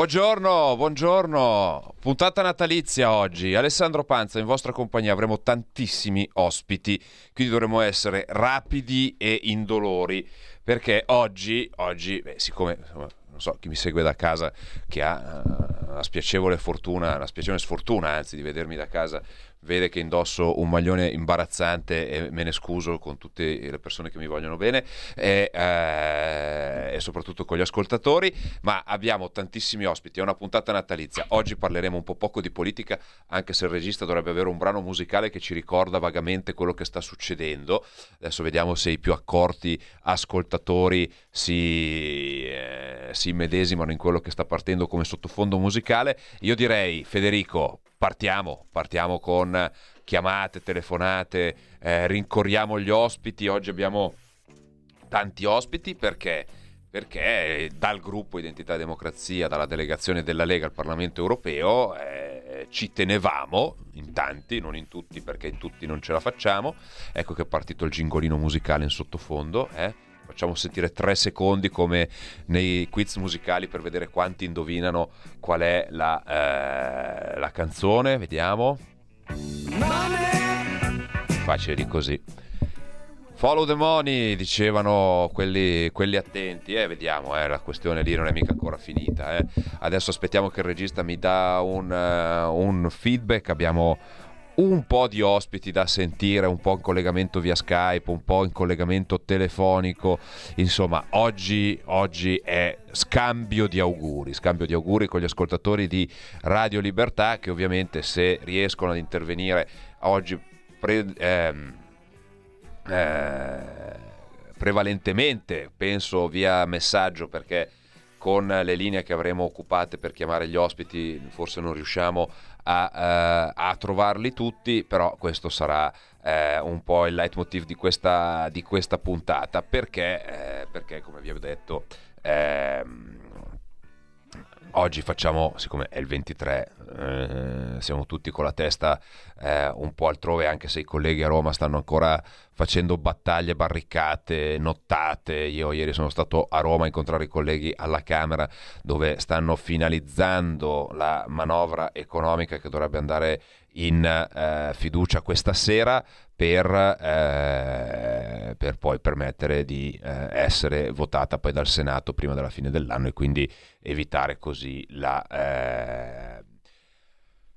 Buongiorno, buongiorno. Puntata natalizia oggi. Alessandro Panza, in vostra compagnia avremo tantissimi ospiti, quindi dovremo essere rapidi e indolori, perché oggi, oggi beh, siccome insomma, non so chi mi segue da casa che ha uh, la spiacevole fortuna, la spiacevole sfortuna anzi di vedermi da casa vede che indosso un maglione imbarazzante e me ne scuso con tutte le persone che mi vogliono bene e, eh, e, soprattutto con gli ascoltatori, ma abbiamo tantissimi ospiti, è una puntata natalizia. Oggi parleremo un po' poco di politica, anche se il regista dovrebbe avere un brano musicale che ci ricorda vagamente quello che sta succedendo. Adesso vediamo se i più accorti ascoltatori si, eh, si immedesimano in quello che sta partendo come sottofondo musicale. Io direi, Federico, partiamo, partiamo con chiamate, telefonate, eh, rincorriamo gli ospiti. Oggi abbiamo tanti ospiti perché? Perché dal gruppo Identità e Democrazia, dalla delegazione della Lega al Parlamento europeo, eh, ci tenevamo, in tanti, non in tutti perché in tutti non ce la facciamo. Ecco che è partito il gingolino musicale in sottofondo. Eh? Facciamo sentire tre secondi come nei quiz musicali per vedere quanti indovinano qual è la, eh, la canzone. Vediamo. Facile di così. Follow the money, dicevano quelli, quelli attenti. Eh, vediamo, eh, la questione lì non è mica ancora finita. Eh. Adesso aspettiamo che il regista mi dà un, uh, un feedback. Abbiamo un po' di ospiti da sentire, un po' in collegamento via Skype, un po' in collegamento telefonico. Insomma, oggi, oggi è scambio di auguri, scambio di auguri con gli ascoltatori di Radio Libertà che ovviamente se riescono ad intervenire oggi pre, ehm, eh, prevalentemente, penso via messaggio perché con le linee che avremo occupate per chiamare gli ospiti forse non riusciamo a a, uh, a trovarli tutti, però questo sarà uh, un po' il leitmotiv di questa, di questa puntata, perché, uh, perché come vi ho detto... Ehm, oggi facciamo, siccome è il 23, eh, siamo tutti con la testa eh, un po' altrove, anche se i colleghi a Roma stanno ancora facendo battaglie, barricate, nottate. Io ieri sono stato a Roma a incontrare i colleghi alla Camera dove stanno finalizzando la manovra economica che dovrebbe andare in eh, fiducia questa sera per, eh, per, poi permettere di eh, essere votata poi dal Senato prima della fine dell'anno e quindi evitare così la eh,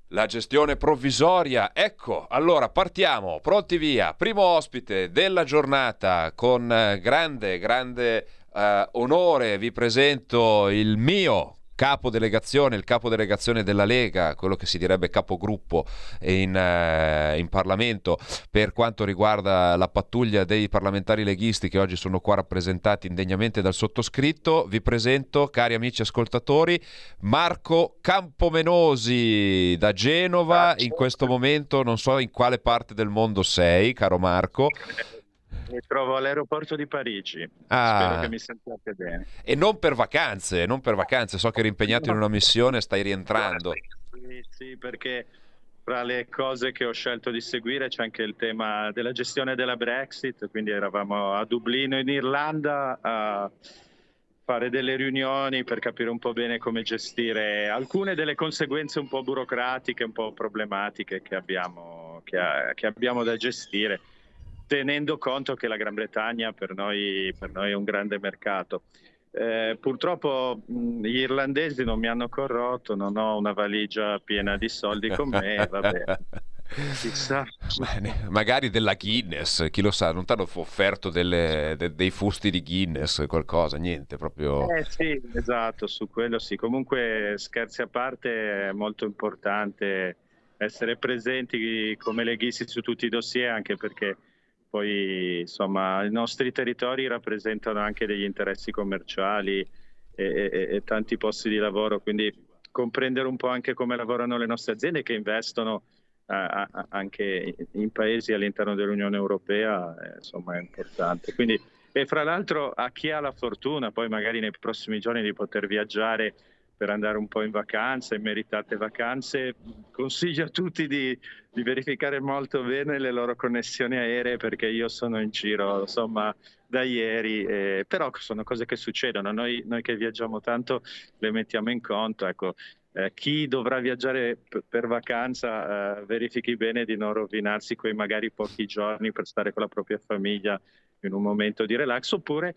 la gestione provvisoria. Ecco, allora partiamo, pronti via. Primo ospite della giornata con grande, grande eh, onore vi presento il mio capo delegazione, il capo delegazione della Lega, quello che si direbbe capogruppo in, eh, in, Parlamento per quanto riguarda la pattuglia dei parlamentari leghisti che oggi sono qua rappresentati indegnamente dal sottoscritto. Vi presento, cari amici ascoltatori, Marco Campomenosi da Genova. In questo momento non so in quale parte del mondo sei, caro Marco. Mi trovo all'aeroporto di Parigi. Ah. Spero che mi sentiate bene. E non per vacanze, non per vacanze. So che eri impegnato in una missione, stai rientrando. Sì, sì, perché tra le cose che ho scelto di seguire c'è anche il tema della gestione della Brexit, quindi eravamo a Dublino in Irlanda a fare delle riunioni per capire un po' bene come gestire alcune delle conseguenze un po' burocratiche, un po' problematiche che abbiamo, che, che abbiamo da gestire tenendo conto che la Gran Bretagna per noi, per noi è un grande mercato. Eh, purtroppo mh, gli irlandesi non mi hanno corrotto, non ho una valigia piena di soldi con me, vabbè. Chissà. Bene, magari della Guinness, chi lo sa, non ti hanno offerto delle, de, dei fusti di Guinness, qualcosa, niente, proprio... Eh sì, esatto, su quello sì. Comunque, scherzi a parte, è molto importante essere presenti come leghisti su tutti i dossier, anche perché poi insomma i nostri territori rappresentano anche degli interessi commerciali e, e, e, tanti posti di lavoro, quindi comprendere un po' anche come lavorano le nostre aziende che investono eh, anche in paesi all'interno dell'Unione Europea eh, insomma, è importante. Quindi, e fra l'altro a chi ha la fortuna poi magari nei prossimi giorni di poter viaggiare per andare un po' in vacanza, in meritate vacanze, consiglio a tutti di, di, verificare molto bene le loro connessioni aeree perché io sono in giro insomma da ieri, eh, però sono cose che succedono, noi, noi, che viaggiamo tanto le mettiamo in conto, ecco, eh, chi dovrà viaggiare p- per vacanza eh, verifichi bene di non rovinarsi quei magari pochi giorni per stare con la propria famiglia in un momento di relax oppure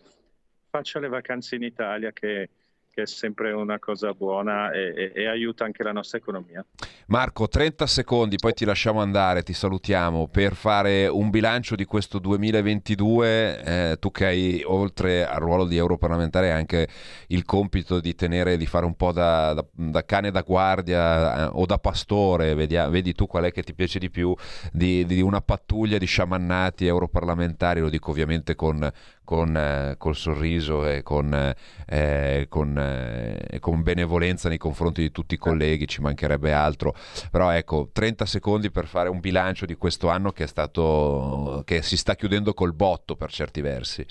faccia le vacanze in Italia che che è sempre una cosa buona e, e, e, aiuta anche la nostra economia. Marco, 30 secondi, poi ti lasciamo andare, ti salutiamo, per fare un bilancio di questo 2022, eh, tu che hai oltre al ruolo di europarlamentare anche il compito di tenere, di fare un po' da, da, da cane da guardia eh, o da pastore, vedi, vedi, tu qual è che ti piace di più, di, di una pattuglia di sciamannati europarlamentari, lo dico ovviamente con, con eh, col sorriso e con, eh, con, eh, con, benevolenza nei confronti di tutti i colleghi, ci mancherebbe altro. Però ecco, 30 secondi per fare un bilancio di questo anno che stato che si sta chiudendo col botto per certi versi.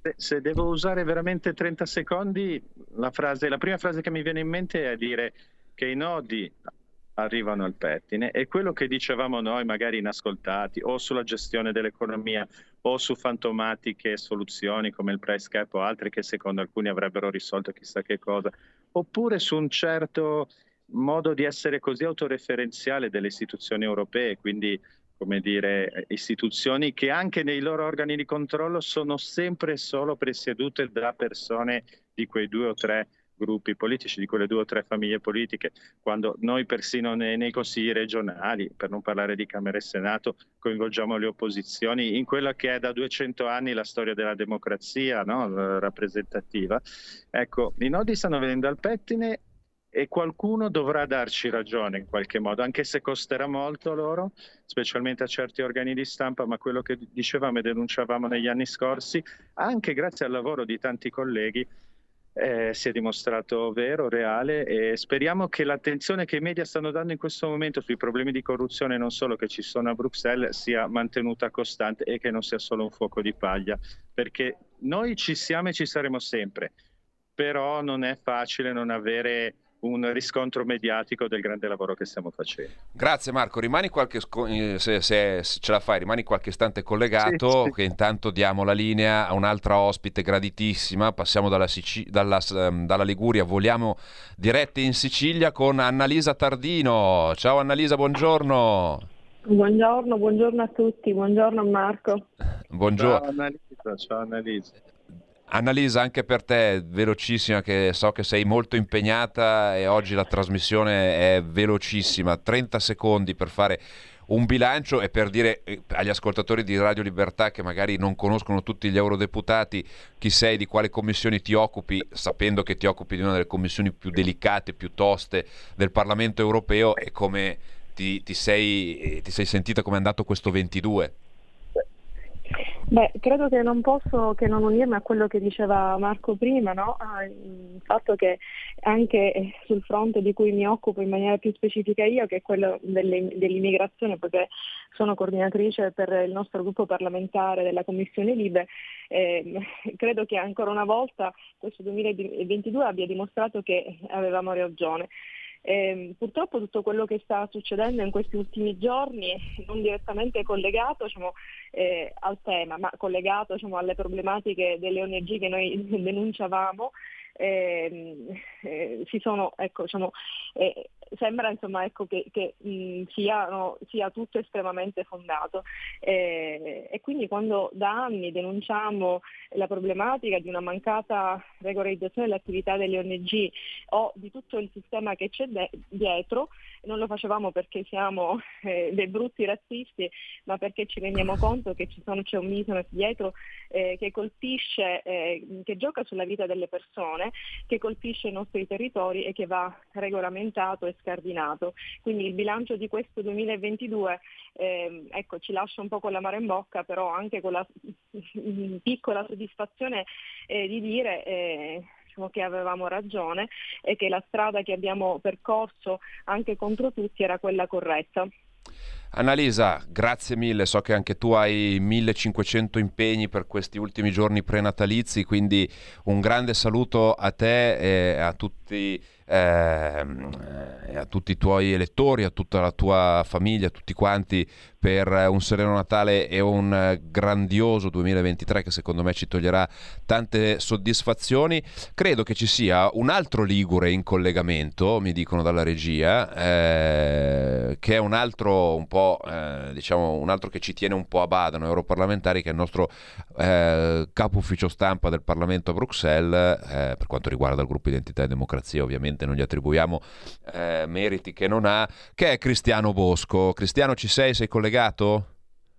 Se, se devo usare veramente 30 secondi, la, frase, la prima frase che mi viene in mente è dire che i nodi arrivano al pettine e quello che dicevamo noi magari inascoltati o sulla gestione dell'economia o su fantomatiche soluzioni come il price cap o altre che secondo alcuni avrebbero risolto chissà che cosa, oppure su un certo modo di essere così autoreferenziale delle istituzioni europee, quindi come dire, istituzioni che anche nei loro organi di controllo sono sempre e solo presiedute da persone di quei due o tre gruppi politici, di quelle due o tre famiglie politiche, quando noi persino nei, nei, consigli regionali, per non parlare di Camera e Senato, coinvolgiamo le opposizioni in quella che è da 200 anni la storia della democrazia no? rappresentativa. Ecco, i nodi stanno venendo al pettine e qualcuno dovrà darci ragione in qualche modo, anche se costerà molto a loro, specialmente a certi organi di stampa, ma quello che dicevamo e denunciavamo negli anni scorsi, anche grazie al lavoro di tanti colleghi, eh, si è dimostrato vero, reale e speriamo che l'attenzione che i media stanno dando in questo momento sui problemi di corruzione non solo che ci sono a Bruxelles sia mantenuta costante e che non sia solo un fuoco di paglia, perché noi ci siamo e ci saremo sempre, però non è facile non avere un riscontro mediatico del grande lavoro che stiamo facendo. Grazie Marco, rimani qualche eh, se, se, se ce la fai, rimani qualche istante collegato sì, sì. che intanto diamo la linea a un'altra ospite graditissima, passiamo dalla, Sicilia, dalla, ehm, dalla Liguria, voliamo diretti in Sicilia con Annalisa Tardino. Ciao Annalisa, buongiorno. Buongiorno, buongiorno a tutti, buongiorno Marco. Buongiorno. Ciao Annalisa, ciao Annalisa. Annalisa, anche per te, velocissima, che so che sei molto impegnata e oggi la trasmissione è velocissima, 30 secondi per fare un bilancio e per dire eh, agli ascoltatori di Radio Libertà che magari non conoscono tutti gli eurodeputati chi sei, di quale commissioni ti occupi, sapendo che ti occupi di una delle commissioni più delicate, più toste del Parlamento europeo e come ti, ti, sei, eh, ti sei sentita come è andato questo 22. Beh, credo che non posso che non unirmi a quello che diceva Marco prima, no? ah, il fatto che anche sul fronte di cui mi occupo in maniera più specifica io, che è quello delle, dell'immigrazione, perché sono coordinatrice per il nostro gruppo parlamentare della Commissione Libe, eh, credo che ancora una volta questo 2022 abbia dimostrato che avevamo ragione. Eh, purtroppo tutto quello che sta succedendo in questi ultimi giorni, non direttamente collegato diciamo, eh, al tema, ma collegato diciamo, alle problematiche delle ONG che noi denunciavamo, eh, eh, si sono, ecco, diciamo, eh, sembra insomma, ecco, che, che mh, siano, sia tutto estremamente fondato. Eh, e quindi quando da anni denunciamo la problematica di una mancata regolarizzazione dell'attività delle ONG o di tutto il sistema che c'è de- dietro, non lo facevamo perché siamo eh, dei brutti razzisti, ma perché ci rendiamo conto che sono, c'è un business dietro eh, che colpisce, che gioca sulla vita delle persone, che colpisce i nostri territori e che va regolamentato e scardinato. Quindi il bilancio di questo 2022 ehm, ecco, ci lascia un po' con la mare in bocca, però anche con la piccola soddisfazione eh, di dire eh, diciamo che avevamo ragione e che la strada che abbiamo percorso anche contro tutti era quella corretta. Annalisa, grazie mille, so che anche tu hai 1500 impegni per questi ultimi giorni prenatalizi, quindi un grande saluto a te e a tutti eh, a tutti i tuoi elettori, a tutta la tua famiglia, a tutti quanti per un sereno Natale e un grandioso 2023 che secondo me ci toglierà tante soddisfazioni. Credo che ci sia un altro Ligure in collegamento, mi dicono dalla regia, eh, che è un altro un po', eh, diciamo, un altro che ci tiene un po' a bada, noi europarlamentari, che è il nostro eh, capo ufficio stampa del Parlamento a Bruxelles, eh, per quanto riguarda il gruppo Identità e Democrazia, ovviamente non gli attribuiamo eh, meriti che non ha, che è Cristiano Bosco. Cristiano, ci sei? Sei collegato? collegato?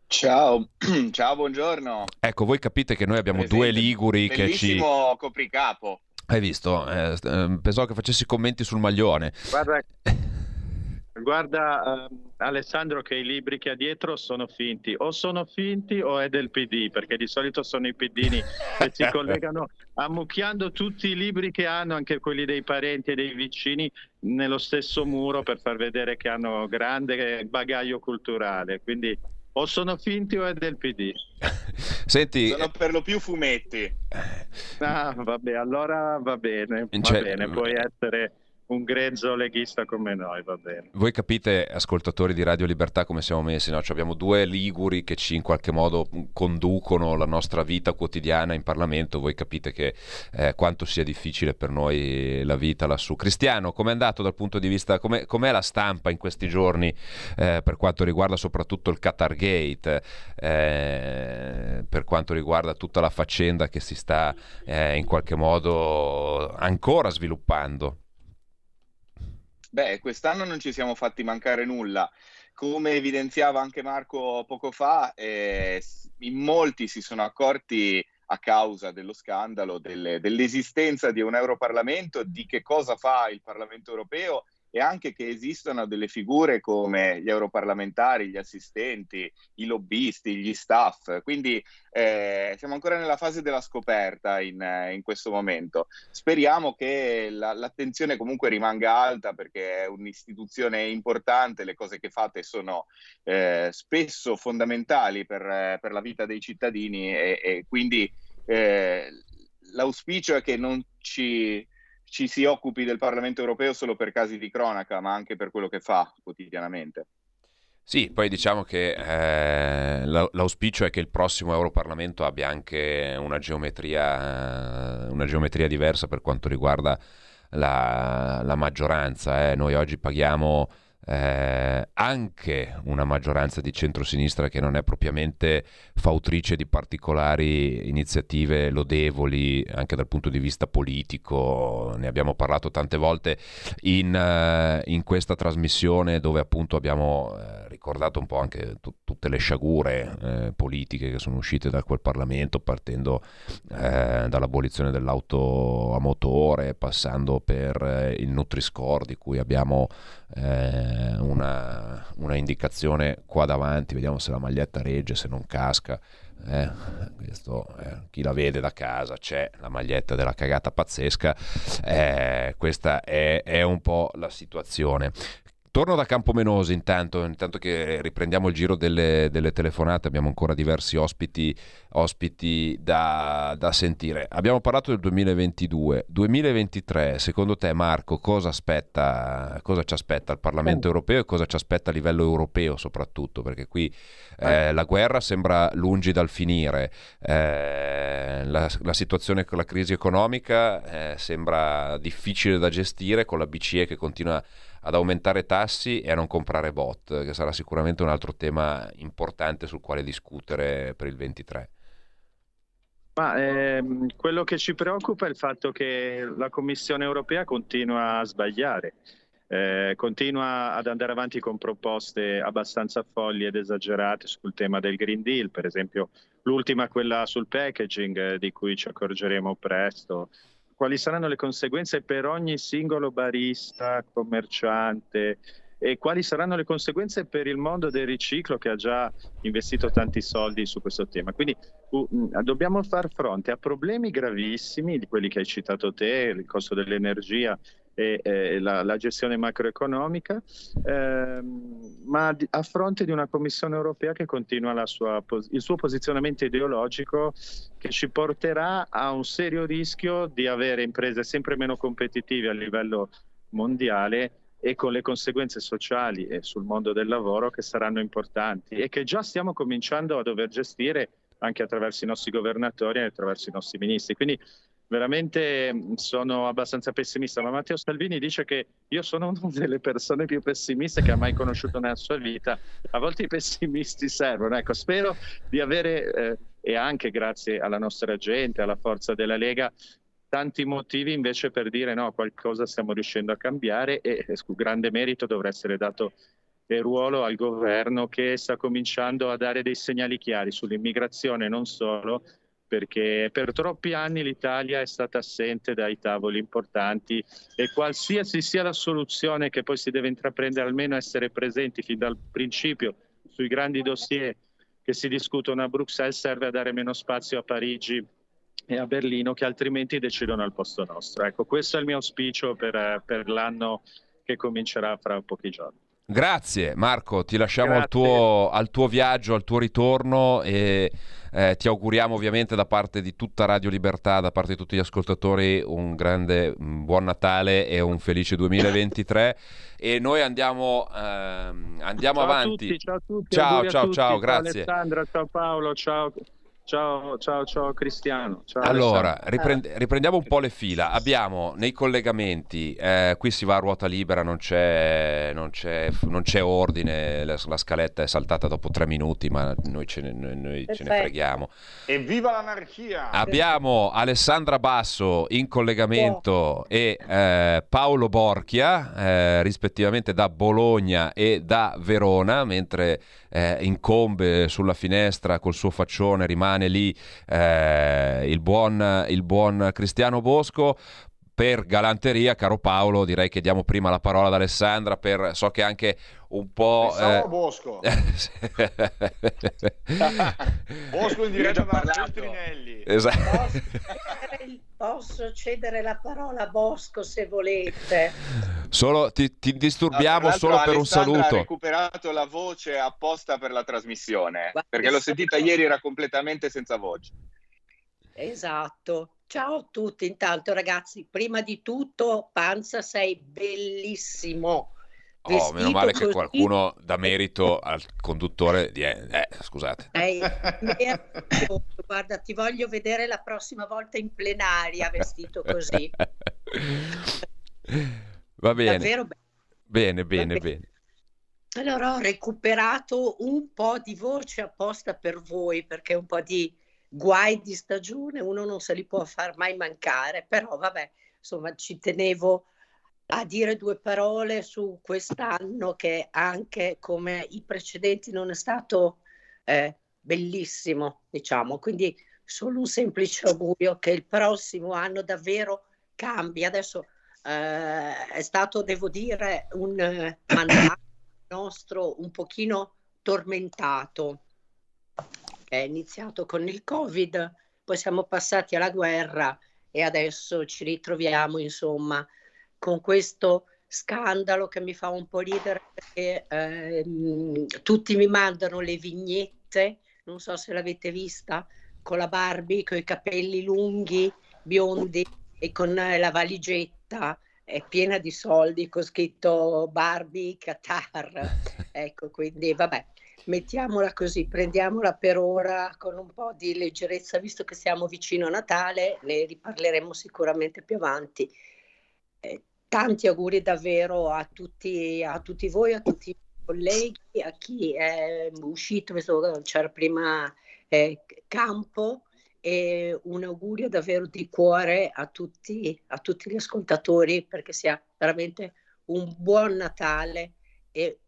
Ciao, ciao, buongiorno. Ecco, voi capite che noi abbiamo Presente. due liguri Bellissimo che ci... Bellissimo copricapo. Hai visto? Eh, eh, pensavo che facessi commenti sul maglione. Guarda, guarda uh, Alessandro che i libri che ha dietro sono finti. O sono finti o è del PD, perché di solito sono i pedini che si collegano ammucchiando tutti i libri che hanno, anche quelli dei parenti e dei vicini, nello stesso muro per far vedere che hanno grande bagaglio culturale. Quindi o sono finti o è del PD. Senti, sono per lo più fumetti. Ah, vabbè, allora va bene, va cioè, bene, puoi essere un grezzo leghista come noi, va bene. Voi capite, ascoltatori di Radio Libertà, come siamo messi? No? Cioè abbiamo due liguri che ci in qualche modo conducono la nostra vita quotidiana in Parlamento. Voi capite che eh, quanto sia difficile per noi la vita lassù. Cristiano, com'è andato dal punto di vista, com'è, com'è la stampa in questi giorni eh, per quanto riguarda soprattutto il Qatar Gate, eh, per quanto riguarda tutta la faccenda che si sta eh, in qualche modo ancora sviluppando? Beh, quest'anno non ci siamo fatti mancare nulla. Come evidenziava anche Marco poco fa, eh, in molti si sono accorti a causa dello scandalo delle, dell'esistenza di un Europarlamento, di che cosa fa il Parlamento europeo e anche che esistano delle figure come gli europarlamentari, gli assistenti, i lobbisti, gli staff. Quindi eh, siamo ancora nella fase della scoperta in, in questo momento. Speriamo che la, l'attenzione comunque rimanga alta perché è un'istituzione importante, le cose che fate sono eh, spesso fondamentali per, per, la vita dei cittadini e, e quindi eh, l'auspicio è che non ci ci si occupi del Parlamento europeo solo per casi di cronaca, ma anche per quello che fa quotidianamente. Sì, poi diciamo che eh, l'auspicio è che il prossimo Europarlamento abbia anche una geometria, una geometria diversa per quanto riguarda la, la maggioranza. Eh. Noi oggi paghiamo eh, anche una maggioranza di centrosinistra che non è propriamente fautrice di particolari iniziative lodevoli anche dal punto di vista politico. Ne abbiamo parlato tante volte in, uh, in questa trasmissione dove appunto abbiamo uh, ricordato un po' anche t- tutte le sciagure uh, politiche che sono uscite da quel Parlamento partendo dall'abolizione dell'auto a motore, passando per il Nutri-Score di cui abbiamo eh, una, una, indicazione qua davanti, vediamo se la maglietta regge, se non casca. Eh, questo, eh, chi la vede da casa c'è la maglietta della cagata pazzesca. Eh, questa è, è un po' la situazione. Torno da Campomenosi intanto, intanto che riprendiamo il giro delle, delle telefonate, abbiamo ancora diversi ospiti, ospiti da, da, sentire. Abbiamo parlato del 2022, 2023, secondo te Marco cosa, aspetta, cosa ci aspetta il Parlamento oh. europeo e cosa ci aspetta a livello europeo soprattutto? Perché qui eh, la guerra sembra lungi dal finire, eh, la, la, situazione con la crisi economica eh, sembra difficile da gestire con la BCE che continua a ad aumentare tassi e a non comprare bot, che sarà sicuramente un altro tema importante sul quale discutere per il 23. Ma, ehm, quello che ci preoccupa è il fatto che la Commissione europea continua a sbagliare, eh, continua ad andare avanti con proposte abbastanza folli ed esagerate sul tema del Green Deal, per esempio l'ultima quella sul packaging eh, di cui ci accorgeremo presto, quali saranno le conseguenze per ogni singolo barista, commerciante e quali saranno le conseguenze per il mondo del riciclo che ha già investito tanti soldi su questo tema. Quindi uh, dobbiamo far fronte a problemi gravissimi, di quelli che hai citato te, il costo dell'energia e, e la, la, gestione macroeconomica, ehm, ma a fronte di una Commissione europea che continua sua, il suo posizionamento ideologico che ci porterà a un serio rischio di avere imprese sempre meno competitive a livello mondiale e con le conseguenze sociali e sul mondo del lavoro che saranno importanti e che già stiamo cominciando a dover gestire anche attraverso i nostri governatori e attraverso i nostri ministri. Quindi veramente mm, sono abbastanza pessimista, ma Matteo Salvini dice che io sono una delle persone più pessimiste che ha mai conosciuto nella sua vita. A volte i pessimisti servono. Ecco, spero di avere, eh, e anche grazie alla nostra gente, alla forza della Lega, tanti motivi invece per dire no, qualcosa stiamo riuscendo a cambiare e grande merito dovrà essere dato il ruolo al governo che sta cominciando a dare dei segnali chiari sull'immigrazione non solo, perché per troppi anni l'Italia è stata assente dai tavoli importanti e qualsiasi sia la soluzione che poi si deve intraprendere, almeno essere presenti fin dal principio sui grandi dossier che si discutono a Bruxelles serve a dare meno spazio a Parigi e a Berlino che altrimenti decidono al posto nostro. Ecco, questo è il mio auspicio per, per l'anno che comincerà fra pochi giorni. Grazie Marco, ti lasciamo al tuo, al tuo, viaggio, al tuo ritorno e eh, ti auguriamo ovviamente da parte di tutta Radio Libertà, da parte di tutti gli ascoltatori un grande un buon Natale e un felice 2023 e noi andiamo, ehm, andiamo ciao avanti. A tutti, ciao a tutti, ciao ciao, tutti, ciao, ciao grazie. Alessandra, ciao Paolo, ciao Ciao, ciao, ciao Cristiano. Ciao allora, riprend- riprendiamo un po' le fila. Abbiamo nei collegamenti, eh, qui si va a ruota libera, non c'è, non c'è, non c'è ordine, la, la, scaletta è saltata dopo tre minuti, ma noi ce ne, noi, noi ce ne freghiamo. Evviva l'anarchia! Abbiamo Alessandra Basso in collegamento oh. e eh, Paolo Borchia, eh, rispettivamente da Bologna e da Verona, mentre eh, incombe sulla finestra col suo faccione, rimane lì eh, il, buon, il buon Cristiano Bosco per galanteria, caro Paolo, direi che diamo prima la parola ad Alessandra per so che anche un po'... Eh... Bosco. Bosco in diretta da Feltrinelli. Esatto. Posso cedere la parola a Bosco se volete. Solo, ti, ti disturbiamo no, solo per un saluto. Ho recuperato la voce apposta per la trasmissione, Guarda, perché l'ho sentita ieri, era completamente senza voce. Esatto. Ciao a tutti, intanto ragazzi, prima di tutto Panza sei bellissimo. Oh, meno male che qualcuno dà merito al conduttore di... Eh, scusate. Eh, guarda, ti voglio vedere la prossima volta in plenaria vestito così. Va bene. Davvero bene. Bene, bene, bene. Allora ho recuperato un po' di voce apposta per voi, perché un po' di guai di stagione uno non se li può far mai mancare, però vabbè, insomma ci tenevo a dire due parole su quest'anno che anche come i precedenti non è stato eh, bellissimo, diciamo, quindi solo un semplice augurio che il prossimo anno davvero cambi. Adesso eh, è stato, devo dire, un eh, mandato nostro un pochino tormentato è iniziato con il Covid, poi siamo passati alla guerra e adesso ci ritroviamo, insomma, con questo scandalo che mi fa un po' ridere perché eh, tutti mi mandano le vignette, non so se l'avete vista, con la Barbie, con i capelli lunghi, biondi e con la valigetta è piena di soldi con scritto Barbie Qatar. ecco, quindi vabbè, mettiamola così, prendiamola per ora con un po' di leggerezza, visto che siamo vicino a Natale, ne riparleremo sicuramente più avanti. Eh, tanti auguri davvero a tutti, a tutti voi, a tutti i colleghi, a chi è uscito, c'era prima eh, Campo, e un augurio davvero di cuore a tutti, a tutti gli ascoltatori perché sia veramente un buon Natale e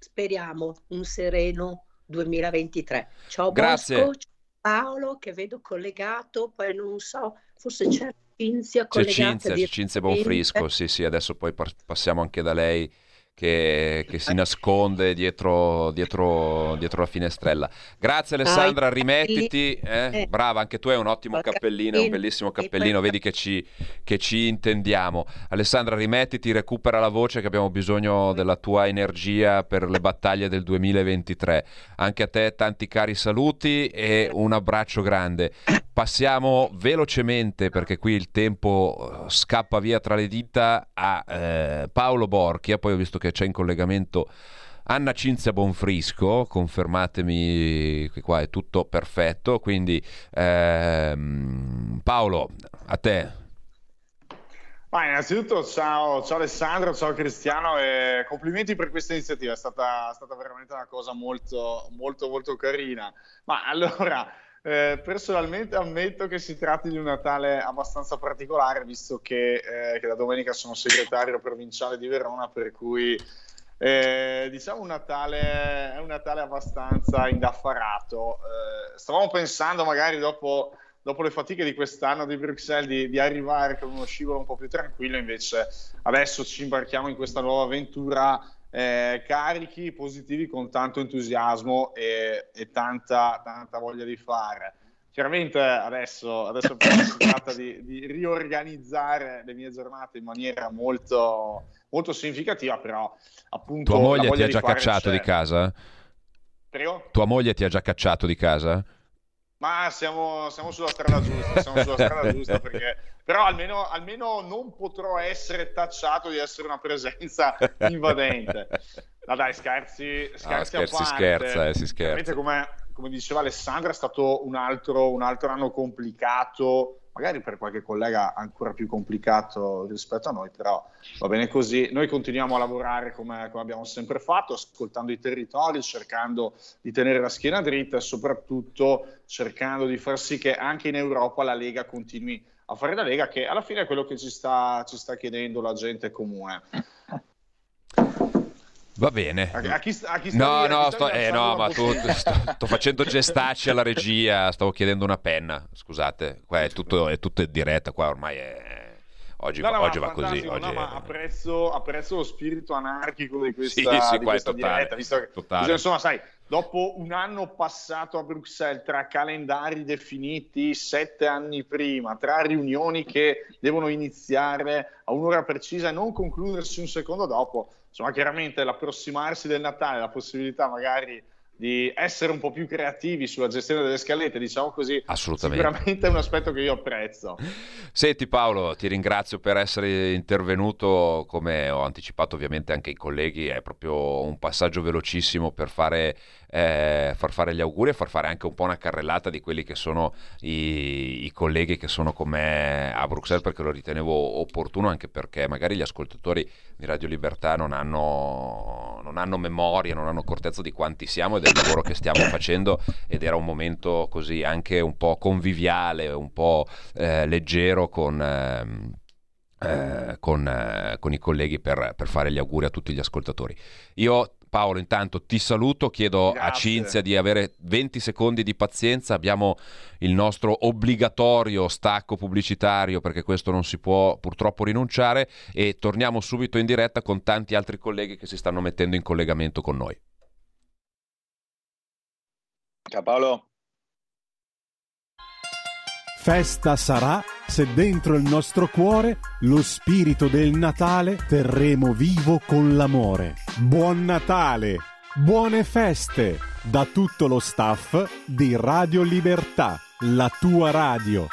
speriamo un sereno 2023. Ciao Grazie. Bosco, ciao Paolo che vedo collegato, poi non so, forse c'è Cinzia collegata. C'è Cinzia, Cinzia Bonfrisco, sì sì, adesso poi passiamo anche da lei che, che si nasconde dietro, dietro, dietro, la finestrella. Grazie Alessandra, ah, rimettiti. Eh? Brava, anche tu hai un ottimo cappellino, un bellissimo cappellino, vedi che ci, che ci intendiamo. Alessandra, rimettiti, recupera la voce che abbiamo bisogno della tua energia per le battaglie del 2023. Anche a te tanti cari saluti e un abbraccio grande. Passiamo velocemente, perché qui il tempo eh, scappa via tra le dita, a eh, Paolo Borchia, poi ho visto che c'è in collegamento Anna Cinzia Bonfrisco, confermatemi che qua è tutto perfetto, quindi ehm, Paolo, a te. Ma innanzitutto ciao, ciao, Alessandro, ciao Cristiano e complimenti per questa iniziativa, è stata, stata veramente una cosa molto, molto, molto carina. Ma allora, eh, personalmente ammetto che si tratti di un Natale abbastanza particolare, visto che, eh, che da domenica sono segretario provinciale di Verona, per cui eh, diciamo un Natale, è un Natale abbastanza indaffarato. Eh, stavamo pensando magari dopo, dopo, le fatiche di quest'anno di Bruxelles di, di, arrivare con uno scivolo un po' più tranquillo, invece adesso ci imbarchiamo in questa nuova avventura eh, carichi, positivi, con tanto entusiasmo e, e tanta, tanta, voglia di fare. Chiaramente adesso, adesso si tratta di, di, riorganizzare le mie giornate in maniera molto, molto significativa, però appunto... Tua moglie ti ha già cacciato c'è. di casa? Prego? Tua moglie ti ha già cacciato di casa? Ma siamo, siamo, sulla strada giusta, siamo sulla strada giusta perché però almeno, almeno, non potrò essere tacciato di essere una presenza invadente. Ma dai, scherzi, scherzi, no, scherzi scherza, eh, si scherza. Come, come, diceva Alessandra, è stato un altro, un altro anno complicato magari per qualche collega ancora più complicato rispetto a noi, però va bene così. Noi continuiamo a lavorare come, come, abbiamo sempre fatto, ascoltando i territori, cercando di tenere la schiena dritta e soprattutto cercando di far sì che anche in Europa la Lega continui a fare la Lega, che alla fine è quello che ci sta, ci sta chiedendo la gente comune. Va bene. A, chi, a chi no, no, sto, eh, no, ma tu, sto, sto, facendo gestacci alla regia, stavo chiedendo una penna. Scusate, qua è tutto, è tutto in diretta, qua ormai è... Oggi, no, no, oggi va così. Oggi no, è... apprezzo, apprezzo, lo spirito anarchico di questa, sì, sì, di questa totale, diretta. Visto che, totale. insomma, sai, dopo un anno passato a Bruxelles, tra calendari definiti sette anni prima, tra riunioni che devono iniziare a un'ora precisa e non concludersi un secondo dopo, insomma, chiaramente l'approssimarsi del Natale, la possibilità magari di essere un po' più creativi sulla gestione delle scalette, diciamo così, Assolutamente. sicuramente è un aspetto che io apprezzo. Senti Paolo, ti ringrazio per essere intervenuto, come ho anticipato ovviamente anche i colleghi, è proprio un passaggio velocissimo per fare eh, far fare gli auguri e far fare anche un po' una carrellata di quelli che sono i, i colleghi che sono con me a Bruxelles perché lo ritenevo opportuno anche perché magari gli ascoltatori di Radio Libertà non hanno, non hanno memoria, non hanno cortezza di quanti siamo e del lavoro che stiamo facendo ed era un momento così anche un po' conviviale, un po' eh, leggero con... Eh, eh, con, eh, con, i colleghi per, per, fare gli auguri a tutti gli ascoltatori. Io Paolo, intanto ti saluto, chiedo Grazie. a Cinzia di avere 20 secondi di pazienza, abbiamo il nostro obbligatorio stacco pubblicitario perché questo non si può purtroppo rinunciare e torniamo subito in diretta con tanti altri colleghi che si stanno mettendo in collegamento con noi. Ciao Paolo. Festa sarà se dentro il nostro cuore lo spirito del Natale terremo vivo con l'amore. Buon Natale! Buone feste! Da tutto lo staff di Radio Libertà, la tua radio.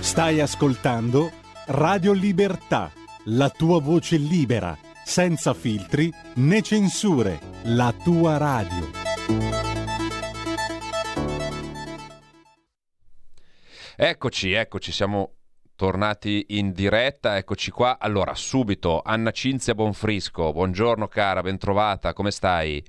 Stai ascoltando Radio Libertà, la tua voce libera senza filtri né censure, la tua radio. Eccoci, eccoci, siamo tornati in diretta, eccoci qua. Allora, subito, Anna Cinzia Bonfrisco, buongiorno cara, bentrovata, come stai?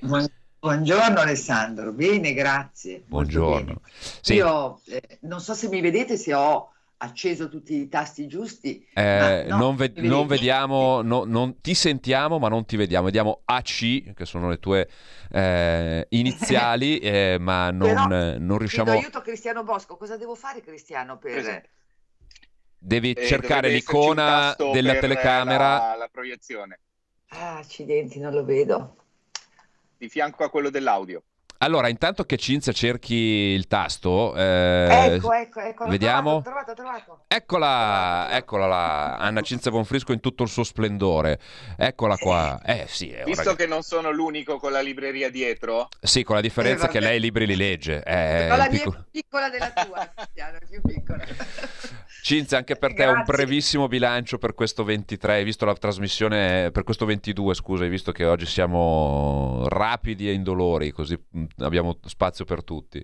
Buongiorno Alessandro, bene, grazie. Buongiorno. Bene. Sì. Io eh, non so se mi vedete, se ho acceso tutti i tasti giusti. Eh, no, non, ve- non, vediamo, no, non, ti sentiamo ma non ti vediamo, vediamo AC, che sono le tue eh, iniziali, eh, ma non, Però, non riusciamo... Ti aiuto Cristiano Bosco, cosa devo fare Cristiano per... Devi eh, cercare l'icona della telecamera. La, la proiezione. Ah, accidenti, non lo vedo. Di fianco a quello dell'audio. Allora, intanto che Cinzia cerchi il tasto, eh, ecco, ecco, ecco, vediamo. Trovato, trovato, trovato. Eccola, eccola là, Anna Cinzia Bonfrisco in tutto il suo splendore. Eccola qua. Eh, sì, Visto che non sono l'unico con la libreria dietro. Sì, con la differenza eh, che lei i libri li legge. Eh, la mia piccolo... piccola della tua, più piccola. Cinzia, anche per te Grazie. un brevissimo bilancio per questo 23, hai visto la trasmissione per questo 22, scusa, hai visto che oggi siamo rapidi e indolori, così mm, abbiamo spazio per tutti.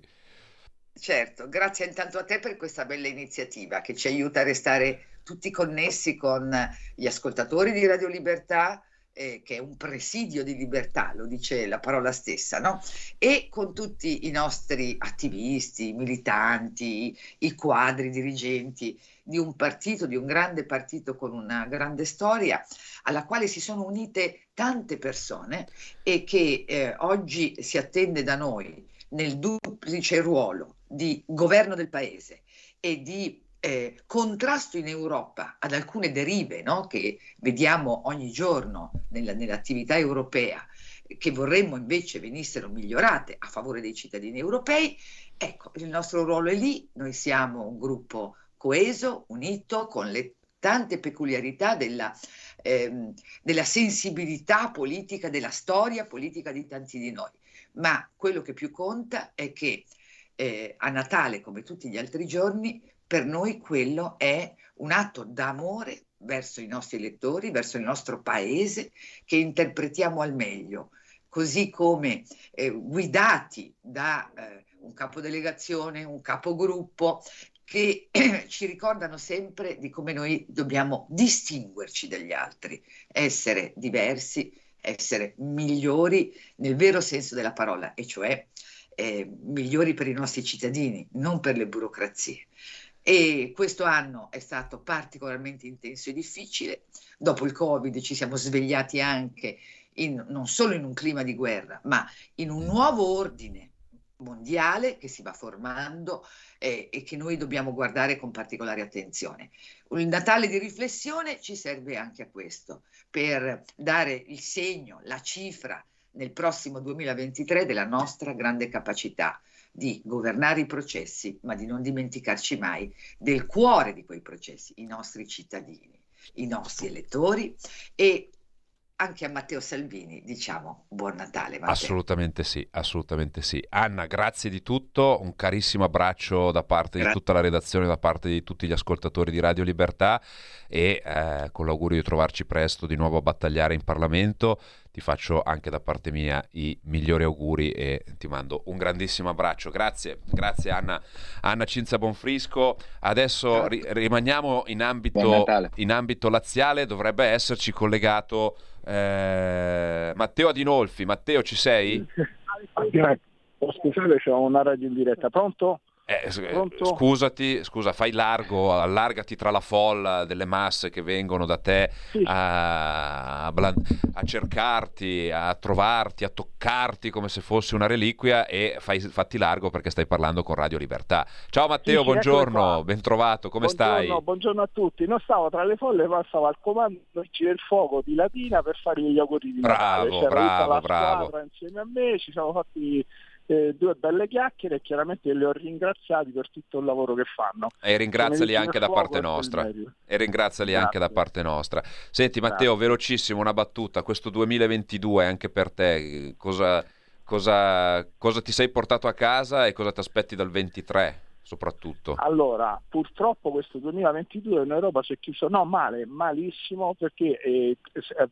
Certo, grazie intanto a te per questa bella iniziativa che ci aiuta a restare tutti connessi con gli ascoltatori di Radio Libertà, eh, che è un presidio di libertà, lo dice la parola stessa, no? e con tutti i nostri attivisti, militanti, i quadri dirigenti di un partito, di un grande partito con una grande storia, alla quale si sono unite tante persone e che eh, oggi si attende da noi nel duplice ruolo di governo del paese e di eh, contrasto in Europa ad alcune derive no? che vediamo ogni giorno nella, nell'attività europea, che vorremmo invece venissero migliorate a favore dei cittadini europei, ecco, il nostro ruolo è lì, noi siamo un gruppo coeso, unito, con le tante peculiarità della, ehm, della sensibilità politica, della storia politica di tanti di noi. Ma quello che più conta è che eh, a Natale, come tutti gli altri giorni, per noi quello è un atto d'amore verso i nostri lettori, verso il nostro paese, che interpretiamo al meglio, così come eh, guidati da eh, un capodelegazione, un capogruppo, che ci ricordano sempre di come noi dobbiamo distinguerci dagli altri, essere diversi, essere migliori nel vero senso della parola, e cioè eh, migliori per i nostri cittadini, non per le burocrazie. E questo anno è stato particolarmente intenso e difficile. Dopo il Covid ci siamo svegliati anche in, non solo in un clima di guerra, ma in un nuovo ordine mondiale che si va formando eh, e che noi dobbiamo guardare con particolare attenzione. Il Natale di riflessione ci serve anche a questo, per dare il segno, la cifra nel prossimo 2023 della nostra grande capacità di governare i processi, ma di non dimenticarci mai del cuore di quei processi, i nostri cittadini, i nostri elettori e anche a Matteo Salvini diciamo buon Natale. Matteo. Assolutamente sì, assolutamente sì. Anna, grazie di tutto, un carissimo abbraccio da parte grazie. di tutta la redazione, da parte di tutti gli ascoltatori di Radio Libertà e eh, con l'augurio di trovarci presto di nuovo a battagliare in Parlamento ti faccio anche da parte mia i migliori auguri e ti mando un grandissimo abbraccio. Grazie, grazie Anna, Anna Cinzia Bonfrisco. Adesso ri- rimaniamo in ambito, in ambito, laziale, dovrebbe esserci collegato eh, Matteo Adinolfi. Matteo, ci sei? Scusate, c'è una radio in diretta. Pronto? Eh, scusati, scusa, fai largo, allargati tra la folla delle masse che vengono da te sì. a, a, cercarti, a trovarti, a toccarti come se fossi una reliquia e fai, fatti largo perché stai parlando con Radio Libertà. Ciao Matteo, sì, buongiorno, ben trovato, come buongiorno, stai? Buongiorno a tutti, non stavo tra le folle, ma stavo al comando del fuoco di Latina per fare gli auguri di bravo, Natale. bravo, bravo. insieme a me, ci siamo fatti eh, due belle chiacchiere e chiaramente li ho ringraziati per tutto il lavoro che fanno. E ringraziali anche da parte nostra. E ringraziali Grazie. anche da parte nostra. Senti Matteo, Grazie. velocissimo una battuta, questo 2022 anche per te, cosa, cosa, cosa ti sei portato a casa e cosa ti aspetti dal 23? soprattutto? Allora, purtroppo questo 2022 in Europa si è chiuso, no male, malissimo, perché eh,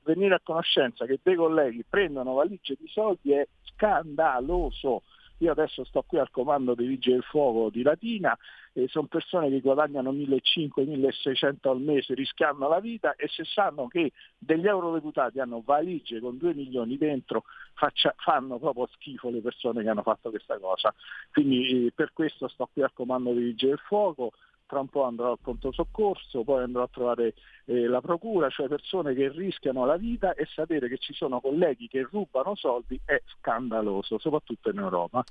venire a conoscenza che dei colleghi prendono valigie di soldi è scandaloso. Io adesso sto qui al comando dei Vigili del Fuoco di Latina, e sono persone che guadagnano 1.500-1.600 al mese, rischiano la vita e se sanno che degli eurodeputati hanno valigie con 2 milioni dentro, faccia, fanno proprio schifo le persone che hanno fatto questa cosa. Quindi eh, per questo sto qui al comando dei Vigili del Fuoco, tra un po' andrò al pronto soccorso, poi andrò a trovare eh, la procura, cioè persone che rischiano la vita e sapere che ci sono colleghi che rubano soldi è scandaloso, soprattutto in Europa.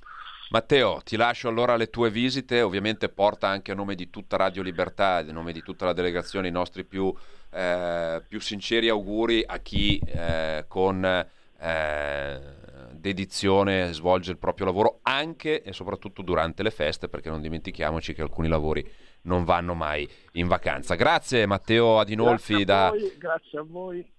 Matteo, ti lascio allora le tue visite, ovviamente porta anche a nome di tutta Radio Libertà, a nome di tutta la delegazione i nostri più, eh, più sinceri auguri a chi eh, con eh, dedizione svolge il proprio lavoro anche e soprattutto durante le feste, perché non dimentichiamoci che alcuni lavori non vanno mai in vacanza. Grazie Matteo Adinolfi. Grazie a voi. Da... Grazie a voi.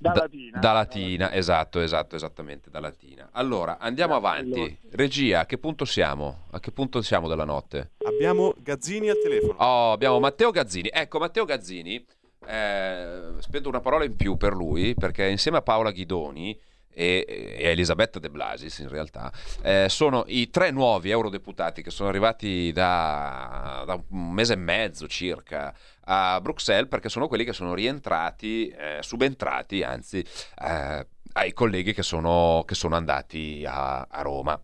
Da, da, Latina. da Latina. esatto, esatto, esattamente, da Latina. Allora, andiamo avanti. Regia, a che punto siamo? A che punto siamo della notte? Abbiamo Gazzini al telefono. Oh, abbiamo Matteo Gazzini. Ecco, Matteo Gazzini, eh, spendo una parola in più per lui, perché insieme a Paola Ghidoni e, e Elisabetta De Blasis in realtà eh, sono i tre nuovi eurodeputati che sono arrivati da, da, un mese e mezzo circa a Bruxelles perché sono quelli che sono rientrati, eh, subentrati anzi eh, ai colleghi che sono, che sono andati a, a Roma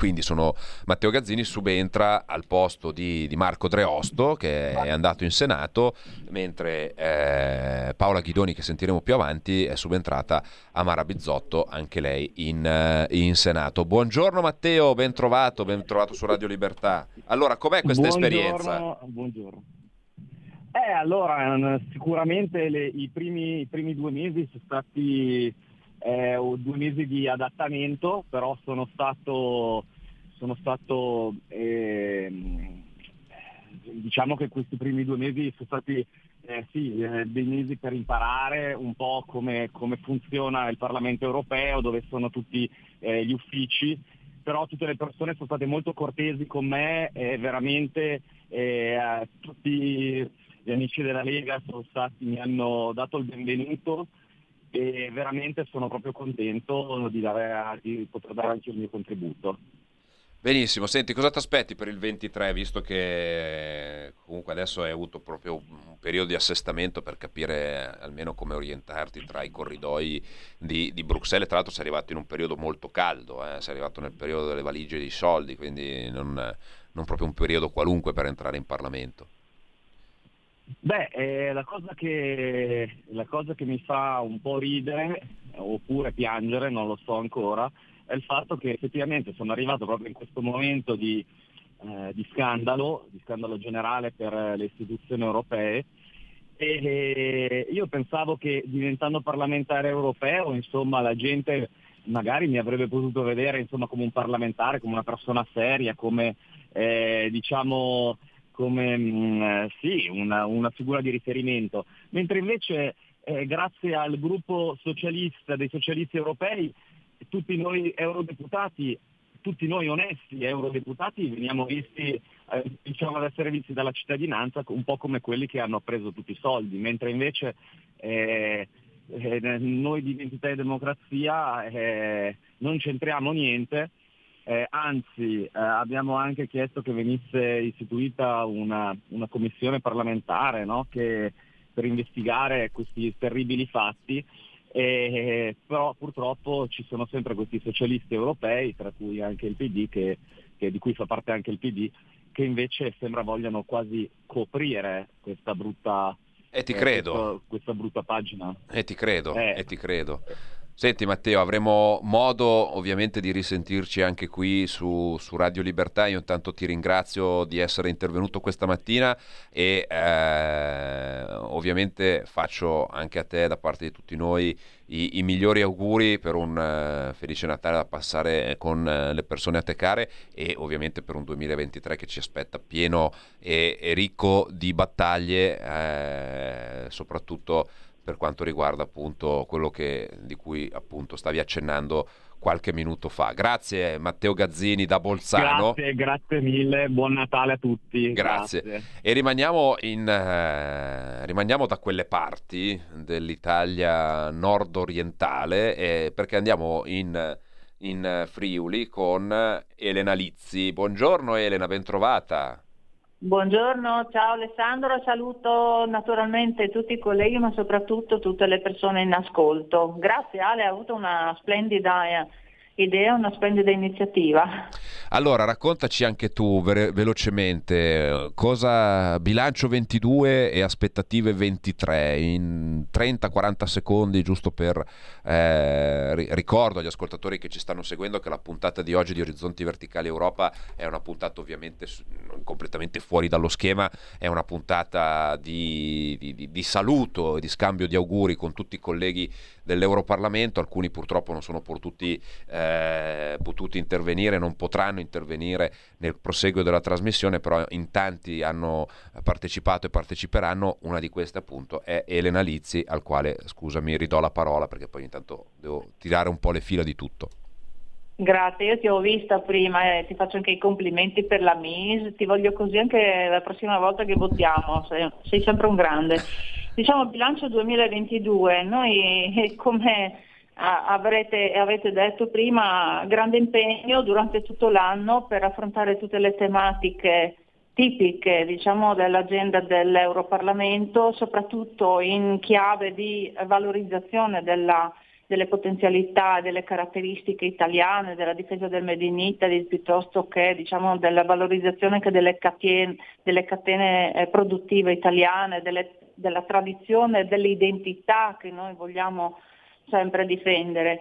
quindi sono Matteo Gazzini subentra al posto di, di Marco Dreosto che è andato in Senato, mentre eh, Paola Ghidoni che sentiremo più avanti è subentrata a Mara Bizzotto, anche lei in, uh, in Senato. Buongiorno Matteo, ben trovato, ben trovato su Radio Libertà. Allora, com'è questa buongiorno, esperienza? Buongiorno. Eh, allora, sicuramente le, i, primi, i primi due mesi sono stati eh, due mesi di adattamento, però sono stato, sono stato eh, diciamo che questi primi due mesi sono stati eh, sì, eh, dei mesi per imparare un po' come, come, funziona il Parlamento europeo, dove sono tutti eh, gli uffici, però tutte le persone sono state molto cortesi con me e veramente eh, tutti gli amici della Lega stati, mi hanno dato il benvenuto e veramente sono proprio contento di, dare, di poter dare anche il mio contributo. Benissimo, senti, cosa ti aspetti per il 23, visto che comunque adesso hai avuto proprio un periodo di assestamento per capire almeno come orientarti tra i corridoi di, di Bruxelles, tra l'altro sei arrivato in un periodo molto caldo, eh? sei arrivato nel periodo delle valigie dei soldi, quindi non, non proprio un periodo qualunque per entrare in Parlamento. Beh, eh, la, cosa che, la, cosa che, mi fa un po' ridere, oppure piangere, non lo so ancora, è il fatto che effettivamente sono arrivato proprio in questo momento di, eh, di scandalo, di scandalo generale per le istituzioni europee, e io pensavo che diventando parlamentare europeo, insomma, la gente magari mi avrebbe potuto vedere insomma, come un parlamentare, come una persona seria, come eh, diciamo come mh, mm, sì, una, una, figura di riferimento, mentre invece eh, grazie al gruppo socialista dei socialisti europei tutti noi eurodeputati, tutti noi onesti eurodeputati veniamo visti, eh, diciamo ad essere visti dalla cittadinanza un po' come quelli che hanno preso tutti i soldi, mentre invece eh, eh, noi di Identità e Democrazia eh, non c'entriamo niente eh, anzi, eh, abbiamo anche chiesto che venisse istituita una, una commissione parlamentare no? che, per investigare questi terribili fatti, e, però purtroppo ci sono sempre questi socialisti europei, tra cui anche il PD, che, che, di cui fa parte anche il PD, che invece sembra vogliano quasi coprire questa brutta, e ti credo. Eh, questa, questa, brutta pagina. E ti credo, eh. e ti credo. Senti Matteo, avremo modo ovviamente di risentirci anche qui su, su, Radio Libertà. Io intanto ti ringrazio di essere intervenuto questa mattina e eh, ovviamente faccio anche a te da parte di tutti noi i, i migliori auguri per un uh, felice Natale da passare con uh, le persone a te care e ovviamente per un 2023 che ci aspetta pieno e, e ricco di battaglie, eh, soprattutto per quanto riguarda appunto quello che, di cui appunto stavi accennando qualche minuto fa. Grazie Matteo Gazzini da Bolzano. Grazie, grazie mille, buon Natale a tutti. Grazie. grazie. E rimaniamo, in, eh, rimaniamo, da quelle parti dell'Italia nord-orientale eh, perché andiamo in, in Friuli con Elena Lizzi. Buongiorno Elena, bentrovata. Buongiorno, ciao Alessandro, saluto naturalmente tutti i colleghi ma soprattutto tutte le persone in ascolto. Grazie Ale, ha avuto una splendida eh, idea, una splendida iniziativa. Allora, raccontaci anche tu ve- velocemente cosa bilancio 22 e aspettative 23 in 30-40 secondi, giusto per eh, ricordo agli ascoltatori che ci stanno seguendo che la puntata di oggi di Orizzonti Verticali Europa è una puntata ovviamente completamente fuori dallo schema, è una puntata di, di, di saluto e di scambio di auguri con tutti i colleghi dell'Europarlamento, alcuni purtroppo non sono potuti, eh, potuti intervenire, non potranno intervenire nel proseguo della trasmissione, però in tanti hanno partecipato e parteciperanno, una di queste appunto è Elena Lizzi, al quale scusami ridò la parola perché poi intanto devo tirare un po' le fila di tutto. Grazie, io ti ho vista prima e ti faccio anche i complimenti per la MIS, ti voglio così anche la prossima volta che votiamo, sei, sei sempre un grande. Diciamo bilancio 2022, noi eh, come avrete, avete detto prima, grande impegno durante tutto l'anno per affrontare tutte le tematiche tipiche diciamo, dell'agenda dell'Europarlamento, soprattutto in chiave di valorizzazione della delle potenzialità delle caratteristiche italiane, della difesa del Made in Italy, piuttosto che diciamo, della valorizzazione delle catene, delle catene eh, produttive italiane, delle, della tradizione e dell'identità che noi vogliamo sempre difendere.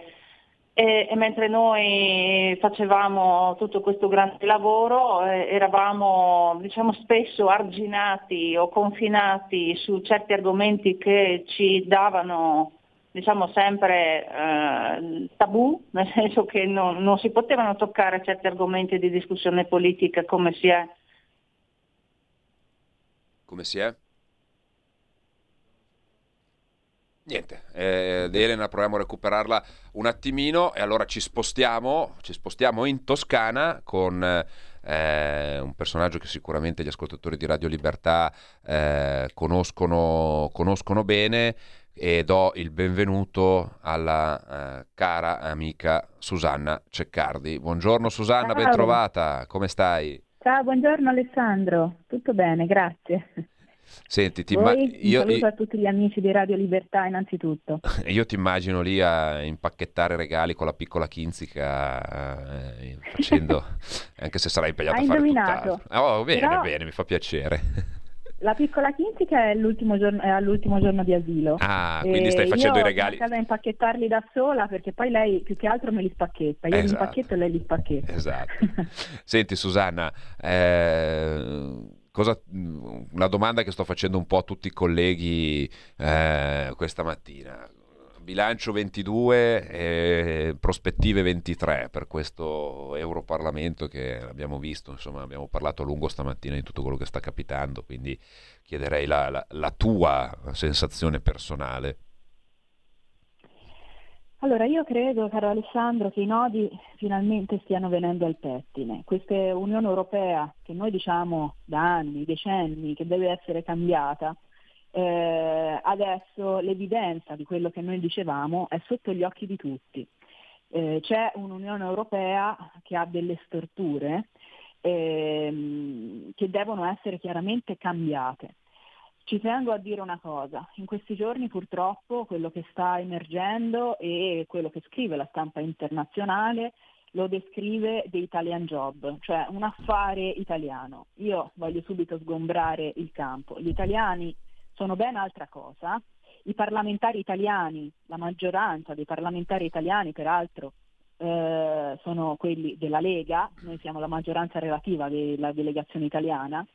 E, e, mentre noi facevamo tutto questo grande lavoro eh, eravamo diciamo, spesso arginati o confinati su certi argomenti che ci davano diciamo sempre eh, tabù, nel senso che non, non, si potevano toccare certi argomenti di discussione politica come si è. Come si è? Niente, eh, Elena proviamo a recuperarla un attimino e allora ci spostiamo, ci spostiamo in Toscana con eh, un personaggio che sicuramente gli ascoltatori di Radio Libertà eh, conoscono, conoscono bene, e do il benvenuto alla eh, cara amica Susanna Ceccardi. Buongiorno Susanna, Ciao. bentrovata, come stai? Ciao, buongiorno Alessandro, tutto bene, grazie. Senti, ti imma- io, saluto a tutti gli amici di Radio Libertà innanzitutto. Io ti immagino lì a impacchettare regali con la piccola Kinzica, eh, facendo, anche se sarai impegnato Hai a fare indovinato. tutt'altro. Oh, bene, Però... bene, mi fa piacere. La piccola Kintica è, giorno, è all'ultimo giorno di asilo. Ah, quindi stai facendo i regali. Io a impacchettarli da sola perché poi lei più che altro me li spacchetta. Io esatto. li impacchetto e lei li spacchetta. Esatto. Senti Susanna, eh, cosa, una domanda che sto facendo un po' a tutti i colleghi eh, questa mattina bilancio 22 e prospettive 23 per questo Europarlamento che abbiamo visto, insomma abbiamo parlato a lungo stamattina di tutto quello che sta capitando, quindi chiederei la, la, la tua sensazione personale. Allora, io credo, caro Alessandro, che i nodi finalmente stiano venendo al pettine. Questa Unione Europea, che noi diciamo da anni, decenni, che deve essere cambiata, eh, adesso l'evidenza di quello che noi dicevamo è sotto gli occhi di tutti. Eh, c'è un'Unione Europea che ha delle storture ehm, che devono essere chiaramente cambiate. Ci tengo a dire una cosa, in questi giorni purtroppo quello che sta emergendo e quello che scrive la stampa internazionale lo descrive The Italian Job, cioè un affare italiano. Io voglio subito sgombrare il campo. Gli italiani sono ben altra cosa. I parlamentari italiani, la maggioranza dei parlamentari italiani peraltro eh, sono quelli della Lega, noi siamo la maggioranza relativa della delegazione italiana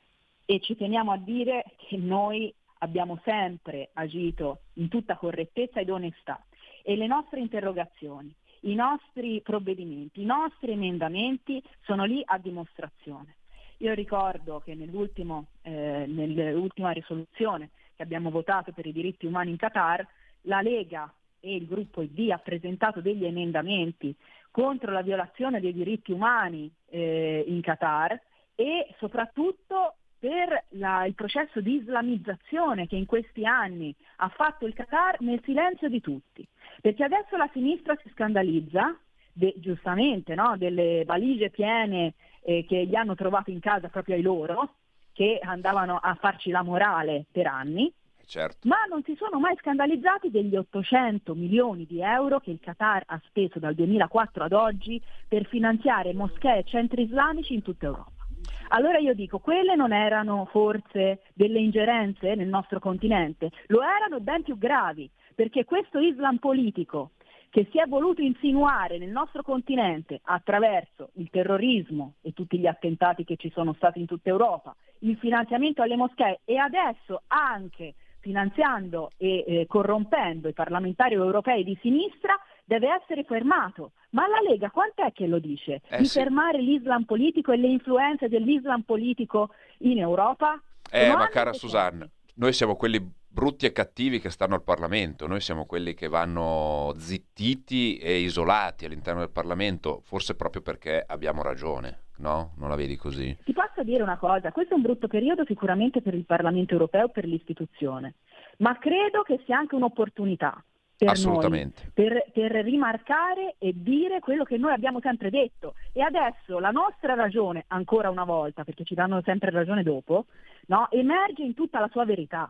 e ci teniamo a dire che noi abbiamo sempre agito in tutta correttezza ed onestà e le nostre interrogazioni, i nostri provvedimenti, i nostri emendamenti sono lì a dimostrazione. Io ricordo che eh, nell'ultima risoluzione che abbiamo votato per i diritti umani in Qatar, la Lega e il gruppo ID ha presentato degli emendamenti contro la violazione dei diritti umani eh, in Qatar e soprattutto per la, il processo di islamizzazione che in questi anni ha fatto il Qatar nel silenzio di tutti. Perché adesso la sinistra si scandalizza, de, giustamente, no? delle valigie piene eh, che gli hanno trovato in casa proprio ai loro, che andavano a farci la morale per anni certo. ma non si sono mai scandalizzati degli 800 milioni di euro che il Qatar ha speso dal 2004 ad oggi per finanziare moschee e centri islamici in tutta Europa. Allora io dico, quelle non erano forse delle ingerenze nel nostro continente, lo erano ben più gravi, perché questo Islam politico che si è voluto insinuare nel nostro continente attraverso il terrorismo e tutti gli attentati che ci sono stati in tutta Europa, il finanziamento alle moschee e adesso anche finanziando e eh, corrompendo i parlamentari europei di sinistra, deve essere fermato. Ma la Lega quant'è che lo dice? Eh di sì. fermare l'Islam politico e le influenze dell'Islam politico in Europa? Eh, ma cara Susanna, noi siamo quelli brutti e cattivi che stanno al Parlamento, noi siamo quelli che vanno zittiti e isolati all'interno del Parlamento, forse proprio perché abbiamo ragione, no? Non la vedi così? Ti posso dire una cosa, questo è un brutto periodo sicuramente per il Parlamento europeo, per l'istituzione, ma credo che sia anche un'opportunità per noi, per, per rimarcare e dire quello che noi abbiamo sempre detto. E adesso la nostra ragione, ancora una volta, perché ci danno sempre ragione dopo, no, emerge in tutta la sua verità.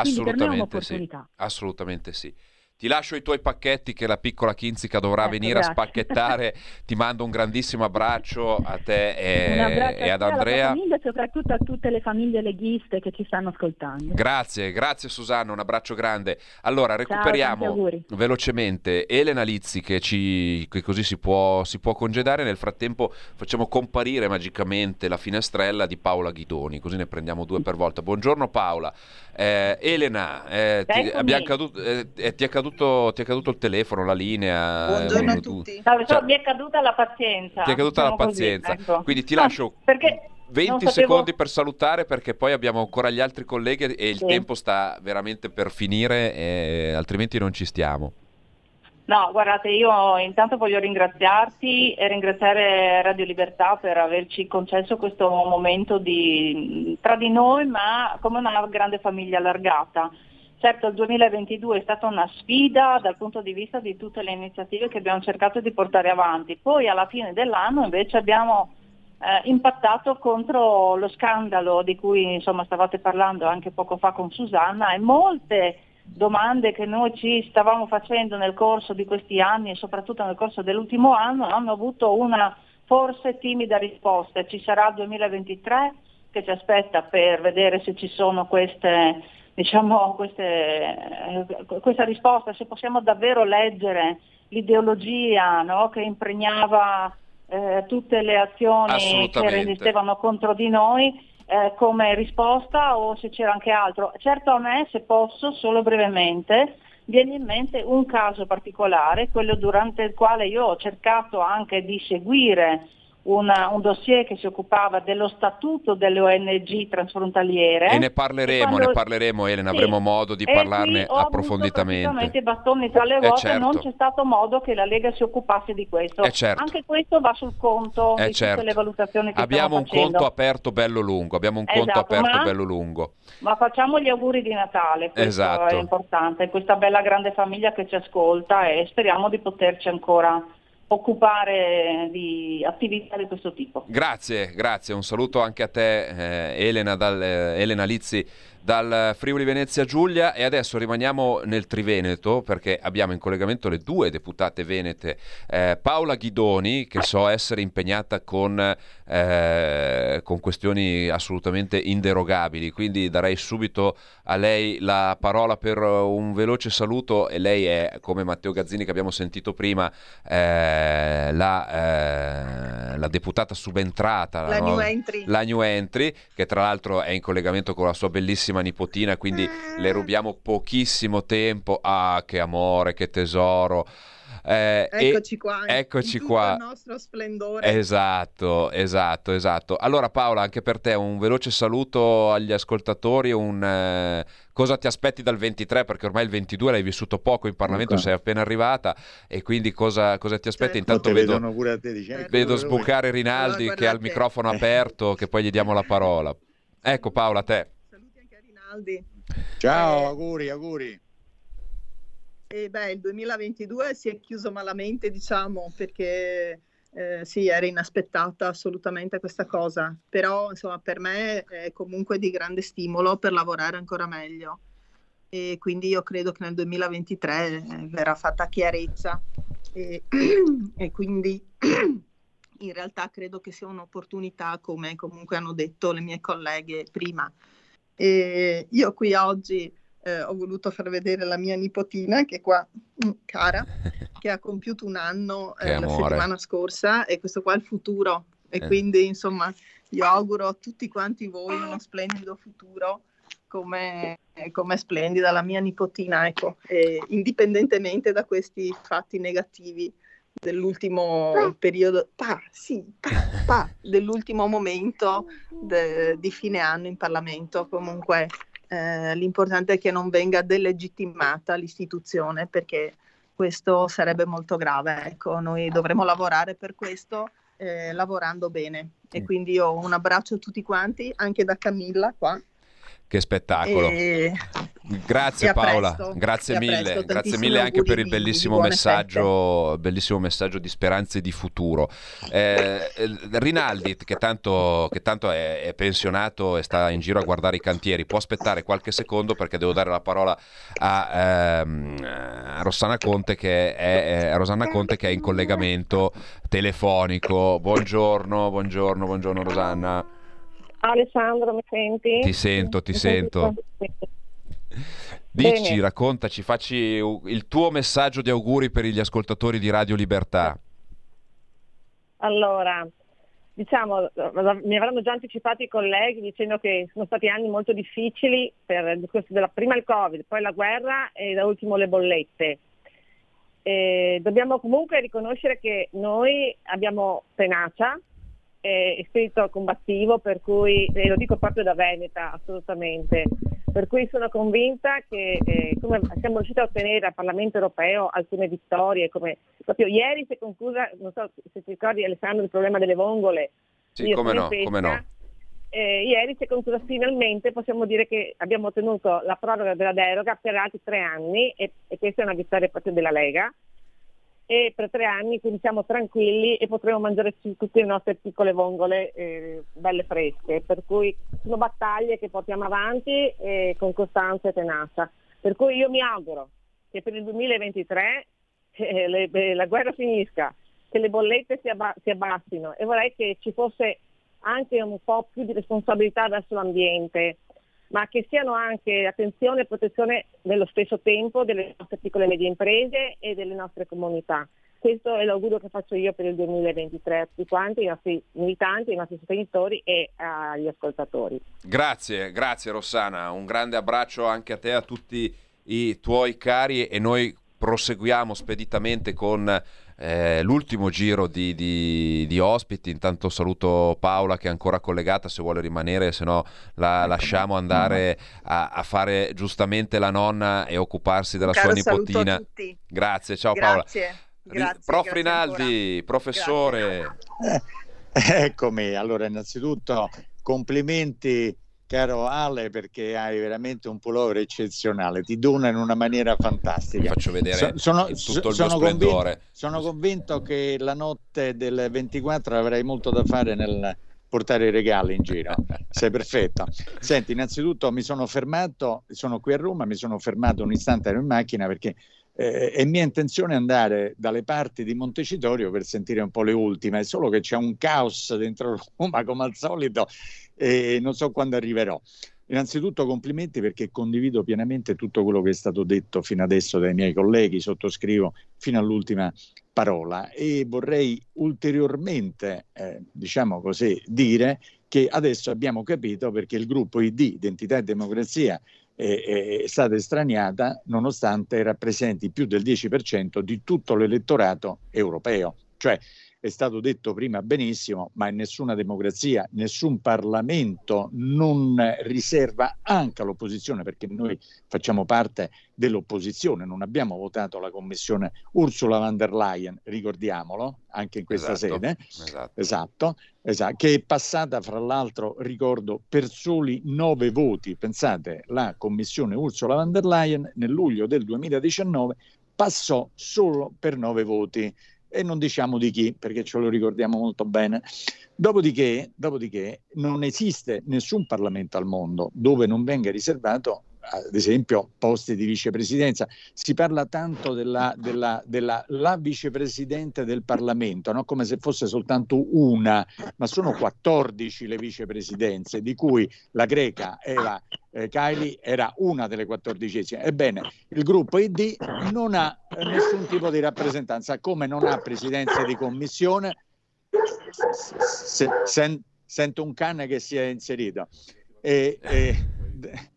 Assolutamente sì. Assolutamente sì. Ti lascio i tuoi pacchetti che la piccola Kinzica dovrà Ecco, venire a grazie. spacchettare. Ti mando un grandissimo abbraccio a te e, e a ad Andrea. e soprattutto a tutte le famiglie leghiste che ci stanno ascoltando. Grazie, grazie Susanna, un abbraccio grande. Allora, recuperiamo auguri. velocemente Elena Lizzi che, ci, che così si può, si può congedare. Nel frattempo facciamo comparire magicamente la finestrella di Paola Ghidoni, così ne prendiamo due per volta. Buongiorno Paola. Eh, Elena, eh, ti, abbiamo caduto- eh, eh, ti, è caduto, ti è caduto il telefono, la linea. Buongiorno a tu- tutti. No, Cioè- mi è caduta la pazienza. Ti è caduta la diciamo così, pazienza. ecco. Quindi ti No, lascio perché 20 non sapevo- secondi per salutare perché poi abbiamo ancora gli altri colleghi e il Sì. tempo sta veramente per finire, e altrimenti non ci stiamo. No, guardate, io intanto voglio ringraziarti e ringraziare Radio Libertà per averci concesso questo momento di, tra di noi, ma come una grande famiglia allargata. Certo, il 2022 è stata una sfida dal punto di vista di tutte le iniziative che abbiamo cercato di portare avanti. Poi alla fine dell'anno invece abbiamo eh, impattato contro lo scandalo di cui insomma, stavate parlando anche poco fa con Susanna e molte domande che noi ci stavamo facendo nel corso di questi anni e soprattutto nel corso dell'ultimo anno hanno avuto una forse timida risposta. Ci sarà il 2023 che ci aspetta per vedere se ci sono queste, diciamo, queste, eh, questa risposta, se possiamo davvero leggere l'ideologia no, che impregnava eh, tutte le azioni che resistevano contro di noi eh, come risposta o se c'era anche altro. Certo a me, se posso, solo brevemente, viene in mente un caso particolare, quello durante il quale io ho cercato anche di seguire una- un dossier che si occupava dello statuto delle ONG transfrontaliere. E ne parleremo, E quando- ne parleremo Elena, Sì. avremo modo di E parlarne approfonditamente. i bastoni tra le Eh, ruote, certo. non c'è stato modo che la Lega si occupasse di questo. Eh, certo. Anche questo va sul conto Eh, di certo. le valutazioni che Abbiamo un facendo. conto aperto bello lungo, abbiamo un conto Esatto, aperto ma- bello lungo. Ma facciamo gli auguri di Natale, questo Esatto. è importante, questa bella grande famiglia che ci ascolta e speriamo di poterci ancora occupare di attività di questo tipo. Grazie, grazie, un saluto anche a te eh, Elena, dal, eh, Elena Lizzi dal Friuli Venezia Giulia e adesso rimaniamo nel Triveneto perché abbiamo in collegamento le due deputate venete, eh, Paola Ghidoni che so essere impegnata con, eh, con questioni assolutamente inderogabili, quindi darei subito a lei la parola per un veloce saluto e lei è come Matteo Gazzini che abbiamo sentito prima eh, la, eh, la deputata subentrata La no? new entry. la new entry, che tra l'altro è in collegamento con la sua bellissima nipotina, quindi le rubiamo pochissimo tempo. Ah, che amore, che tesoro. Eh, Eccoci qua. Eccoci in tutto qua. il nostro splendore. Esatto, esatto, esatto. Allora Paola, anche per te un veloce saluto agli ascoltatori, un, eh, cosa ti aspetti dal 23 perché ormai il 22 l'hai vissuto poco in Parlamento, Ecco. sei appena arrivata e quindi cosa, cosa ti aspetti? Certo. Intanto vedo, pure a te, dici, ecco vedo sbucare Rinaldi Allora, che ha il microfono aperto, che poi gli diamo la parola. Ecco Paola, a te. Rinaldi. Ciao, Eh, auguri, auguri. E beh, il 2022 si è chiuso malamente, diciamo, perché eh, sì, era inaspettata assolutamente questa cosa, però insomma per me è comunque di grande stimolo per lavorare ancora meglio. e quindi io credo che nel 2023 eh, verrà fatta chiarezza e, e quindi in realtà credo che sia un'opportunità come comunque hanno detto le mie colleghe prima. E io qui oggi eh, ho voluto far vedere la mia nipotina che è qua, mm, cara, che ha compiuto un anno eh, la settimana scorsa e questo qua è il futuro. E eh. quindi insomma io auguro a tutti quanti voi uno splendido futuro come, come splendida la mia nipotina, ecco, e indipendentemente da questi fatti negativi dell'ultimo periodo, pa, sì, pa, pa, dell'ultimo momento de, di fine anno in Parlamento. Comunque eh, l'importante è che non venga delegittimata l'istituzione perché questo sarebbe molto grave. Ecco, noi dovremo lavorare per questo, eh, lavorando bene. E quindi io un abbraccio a tutti quanti, anche da Camilla qua. Che spettacolo. E... Grazie Paola, grazie mille, grazie mille anche per il bellissimo messaggio, bellissimo messaggio di speranza e di futuro. Eh, Rinaldi, che tanto, che tanto è, è, pensionato e sta in giro a guardare i cantieri, può aspettare qualche secondo perché devo dare la parola a, ehm, a Rossana Conte che è, Rosanna Conte che è in collegamento telefonico. Buongiorno, buongiorno, buongiorno Rosanna. Alessandro, mi senti? Ti sento, ti mi sento. Dici, Bene. raccontaci, facci il tuo messaggio di auguri per gli ascoltatori di Radio Libertà. Allora, diciamo, mi avranno già anticipato i colleghi dicendo che sono stati anni molto difficili per della, prima il Covid, poi la guerra e da ultimo le bollette. E dobbiamo comunque riconoscere che noi abbiamo tenacia, e spirito combattivo, per cui, e lo dico proprio da Veneta, assolutamente, per cui sono convinta che eh, come siamo riusciti a ottenere al Parlamento europeo alcune vittorie, come proprio ieri si è conclusa, non so se ti ricordi Alessandro, il problema delle vongole. Sì, come no, pesca, come no. Eh, ieri si è conclusa finalmente, possiamo dire che abbiamo ottenuto la proroga della deroga per altri tre anni e, e questa è una vittoria proprio della Lega e per tre anni quindi siamo tranquilli e potremo mangiare tutte le nostre piccole vongole eh, belle fresche, per cui sono battaglie che portiamo avanti eh, con costanza e tenacia. Per cui io mi auguro che per il 2023 eh, le, eh, la guerra finisca, che le bollette si, abba- si abbassino e vorrei che ci fosse anche un po' più di responsabilità verso l'ambiente, ma che siano anche attenzione e protezione nello stesso tempo delle nostre piccole e medie imprese e delle nostre comunità. Questo è l'augurio che faccio io per il 2023 a tutti quanti, ai nostri militanti, ai nostri sostenitori e agli ascoltatori. Grazie, grazie Rossana, un grande abbraccio anche a te, a tutti i tuoi cari e noi proseguiamo speditamente con eh, l'ultimo giro di, di, di, ospiti. Intanto saluto Paola che è ancora collegata se vuole rimanere, se no la ecco, lasciamo andare a, a, fare giustamente la nonna e occuparsi della sua nipotina. Grazie, ciao grazie, Paola. Grazie, Prof grazie Rinaldi, ancora. professore. Eh, eccomi, allora innanzitutto complimenti caro Ale, perché hai veramente un pullover eccezionale, ti dona in una maniera fantastica. Ti faccio vedere so, sono, tutto il sono mio splendore. Convinto, sono convinto che la notte del 24 avrai molto da fare nel portare i regali in giro. Sei perfetto. Senti, innanzitutto mi sono fermato, sono qui a Roma, mi sono fermato un istante in macchina perché eh, è mia intenzione andare dalle parti di Montecitorio per sentire un po' le ultime, solo che c'è un caos dentro Roma come al solito e non so quando arriverò. Innanzitutto complimenti perché condivido pienamente tutto quello che è stato detto fino adesso dai miei colleghi, sottoscrivo fino all'ultima parola e vorrei ulteriormente, eh, diciamo così, dire che adesso abbiamo capito perché il gruppo ID, Identità e Democrazia, è, stata estraniata nonostante rappresenti più del 10% di tutto l'elettorato europeo. Cioè è stato detto prima benissimo, ma in nessuna democrazia, nessun Parlamento non riserva anche all'opposizione, perché noi facciamo parte dell'opposizione, non abbiamo votato la commissione Ursula von der Leyen, ricordiamolo, anche in questa esatto, sede, esatto. Esatto, esatto, che è passata fra l'altro, ricordo, per soli nove voti. Pensate, la commissione Ursula von der Leyen nel luglio del 2019 passò solo per nove voti e non diciamo di chi perché ce lo ricordiamo molto bene. Dopodiché, dopodiché non esiste nessun Parlamento al mondo dove non venga riservato ad esempio posti di vicepresidenza. Si parla tanto della, della, della la vicepresidente del Parlamento, no? come se fosse soltanto una, ma sono 14 le vicepresidenze, di cui la greca Eva eh, Kylie era una delle 14. Ebbene, il gruppo ID non ha nessun tipo di rappresentanza, come non ha presidenza di commissione. Se, sen, sento un cane che si è inserito. E, e,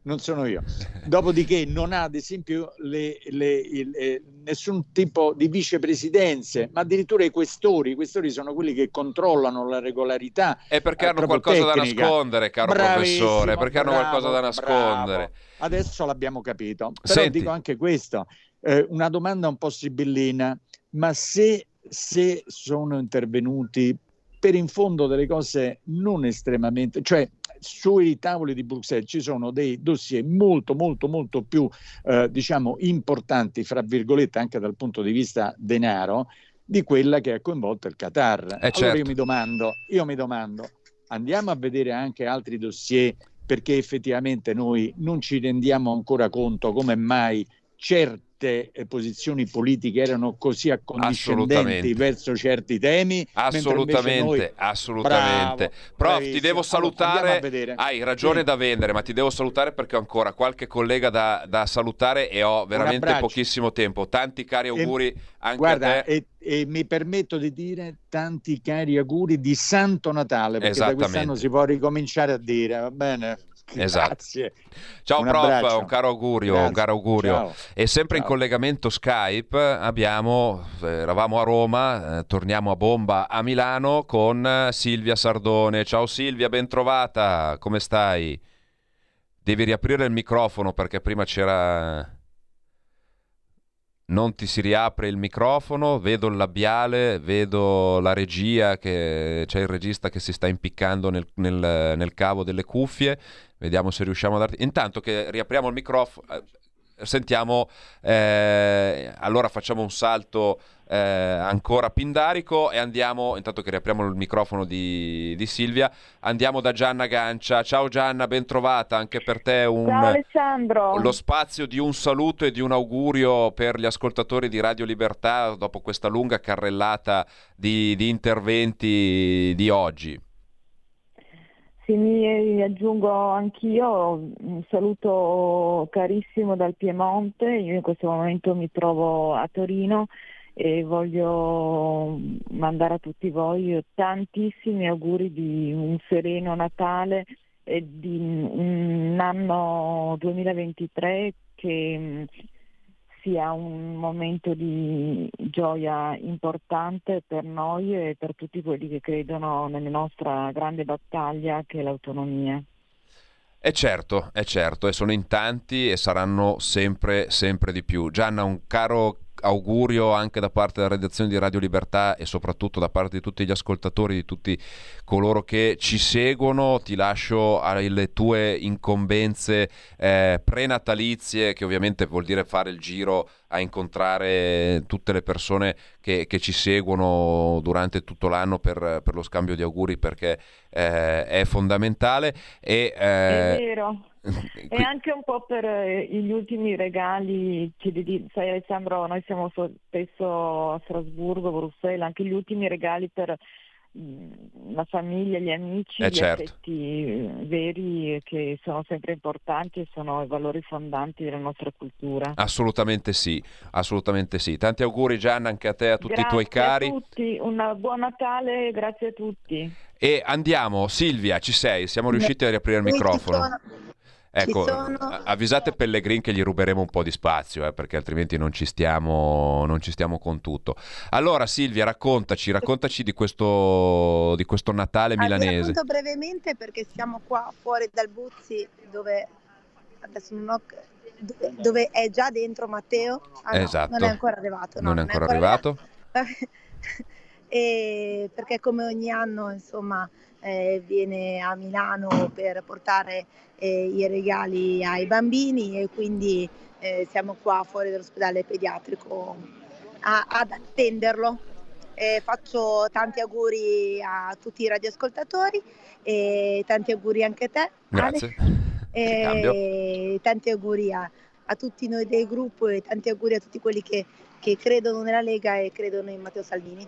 non sono io. Dopodiché non ha ad esempio le, le, il, eh, nessun tipo di vicepresidenze, ma addirittura i questori. I questori sono quelli che controllano la regolarità. E perché hanno qualcosa tecnica. da nascondere, caro Bravissimo, professore, perché bravo, hanno qualcosa da nascondere. Bravo. Adesso l'abbiamo capito. Però Senti. dico anche questo, eh, una domanda un po' sibillina, ma se, se sono intervenuti per in fondo delle cose non estremamente, cioè sui tavoli di Bruxelles ci sono dei dossier molto molto molto più eh, diciamo importanti fra virgolette anche dal punto di vista denaro di quella che ha coinvolto il Qatar. Eh allora certo. io mi domando, io mi domando, andiamo a vedere anche altri dossier perché effettivamente noi non ci rendiamo ancora conto come mai certi certe eh, posizioni politiche erano così accondiscendenti verso certi temi. Assolutamente, noi... assolutamente. Bravo, Prof, bravissimo. ti devo salutare. Allora, Hai ragione sì. da vendere, ma ti devo salutare perché ho ancora qualche collega da, da salutare e ho veramente pochissimo tempo. Tanti cari auguri e, anche guarda, a te. E, e mi permetto di dire tanti cari auguri di Santo Natale, perché da quest'anno si può ricominciare a dire, va bene? Esatto. Grazie. Ciao un prof, abbraccio. un caro augurio, un caro augurio. Ciao. E sempre Ciao. in collegamento Skype abbiamo, eh, eravamo a Roma, eh, torniamo a bomba a Milano con eh, Silvia Sardone. Ciao Silvia, ben trovata, come stai? Devi riaprire il microfono perché prima c'era non ti si riapre il microfono, vedo il labiale, vedo la regia, che c'è il regista che si sta impiccando nel, nel, nel cavo delle cuffie, vediamo se riusciamo a darti... Intanto che riapriamo il microfono, eh, sentiamo, eh, allora facciamo un salto eh, ancora pindarico e andiamo, intanto che riapriamo il microfono di, di, Silvia, andiamo da Gianna Gancia. Ciao Gianna, ben trovata anche per te. Un, Ciao Alessandro. Lo spazio di un saluto e di un augurio per gli ascoltatori di Radio Libertà dopo questa lunga carrellata di, di interventi di oggi. Mi aggiungo anch'io un saluto carissimo dal Piemonte, io in questo momento mi trovo a Torino e voglio mandare a tutti voi tantissimi auguri di un sereno Natale e di un anno 2023 che sia un momento di gioia importante per noi e per tutti quelli che credono nella nostra grande battaglia che è l'autonomia. È certo, è certo, e sono in tanti e saranno sempre, sempre di più. Gianna, un caro augurio anche da parte della redazione di Radio Libertà e soprattutto da parte di tutti gli ascoltatori, di tutti coloro che ci seguono. Ti lascio alle tue incombenze eh, prenatalizie, che ovviamente vuol dire fare il giro a incontrare tutte le persone che, che ci seguono durante tutto l'anno per, per, lo scambio di auguri perché eh, è fondamentale. E, eh, è vero e anche un po' per eh, gli ultimi regali, sai Alessandro, noi siamo spesso a Strasburgo, Bruxelles, anche gli ultimi regali per mm, la famiglia, gli amici, eh gli certo. affetti eh, veri che sono sempre importanti e sono i valori fondanti della nostra cultura. Assolutamente sì, assolutamente sì. Tanti auguri Gianna anche a te e a tutti grazie i tuoi cari. Grazie a tutti, un buon Natale, grazie a tutti. E andiamo, Silvia, ci sei? Siamo riusciti a riaprire il microfono. Ecco, sono... avvisate Pellegrin che gli ruberemo un po' di spazio, eh, perché altrimenti non ci, stiamo, non ci, stiamo, con tutto. Allora Silvia, raccontaci, raccontaci di questo, di questo Natale milanese. Allora, racconto brevemente perché siamo qua fuori dal Buzzi dove, ho, dove, dove è già dentro Matteo. Ah, no, esatto. non è ancora arrivato. No, non è ancora, è ancora arrivato. arrivato. Perché come ogni anno insomma eh, viene a Milano per portare eh, i regali ai bambini e quindi eh, siamo qua fuori dall'ospedale pediatrico a, ad attenderlo. faccio tanti auguri a tutti i radioascoltatori e tanti auguri anche a te. Grazie. E tanti auguri a, a tutti noi del gruppo e tanti auguri a tutti quelli che, che credono nella Lega e credono in Matteo Salvini.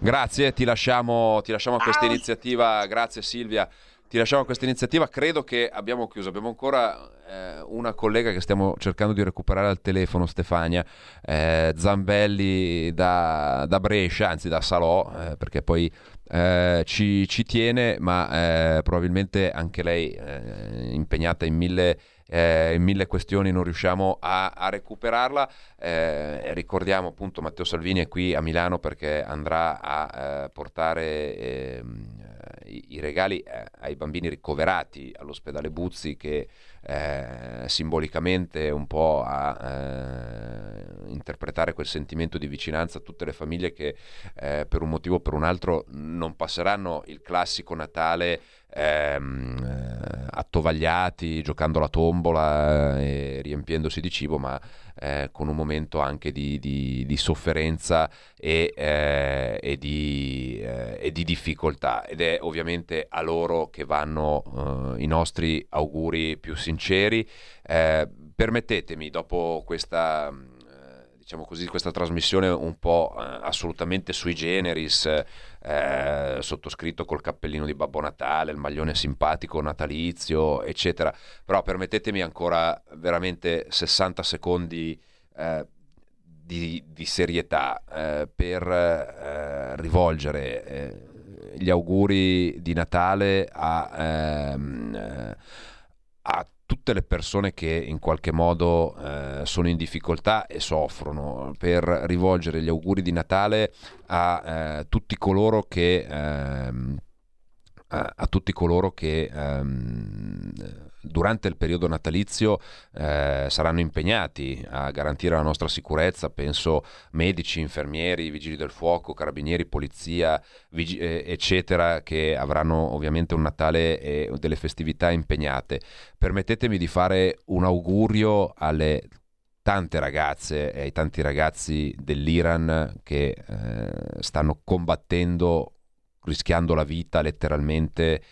Grazie, ti lasciamo, ti lasciamo a questa iniziativa, grazie Silvia. Ti lasciamo a questa iniziativa, credo che abbiamo chiuso, abbiamo ancora eh, una collega che stiamo cercando di recuperare al telefono, Stefania eh, Zambelli da, da, Brescia, anzi da Salò, eh, perché poi eh, ci, ci, tiene, ma eh, probabilmente anche lei eh, impegnata in mille eh, in mille questioni non riusciamo a, a recuperarla. Eh, ricordiamo appunto Matteo Salvini è qui a Milano perché andrà a eh, portare ehm, i, i, regali eh, ai bambini ricoverati all'ospedale Buzzi che eh, simbolicamente un po' a eh, interpretare quel sentimento di vicinanza a tutte le famiglie che per un motivo o per un altro non passeranno il classico Natale ehm, attovagliati, giocando la tombola e riempiendosi di cibo, ma eh, con un momento anche di, di, di sofferenza e, eh, e, di, eh, e, di, difficoltà. Ed è ovviamente a loro che vanno eh, i nostri auguri più sinceri. Eh, permettetemi, dopo questa diciamo così, questa trasmissione un po' eh, assolutamente sui generis, eh, sottoscritto col cappellino di Babbo Natale, il maglione simpatico natalizio, eccetera. Però permettetemi ancora veramente 60 secondi eh, di, di, serietà eh, per eh, rivolgere eh, gli auguri di Natale a, ehm, a tutte le persone che in qualche modo eh, sono in difficoltà e soffrono, per rivolgere gli auguri di Natale a eh, tutti coloro che, ehm, a, a, tutti coloro che ehm, durante il periodo natalizio eh, saranno impegnati a garantire la nostra sicurezza, penso medici, infermieri, vigili del fuoco, carabinieri, polizia, vigi- eh, eccetera, che avranno ovviamente un Natale e delle festività impegnate. Permettetemi di fare un augurio alle tante ragazze e ai tanti ragazzi dell'Iran che eh, stanno combattendo, rischiando la vita letteralmente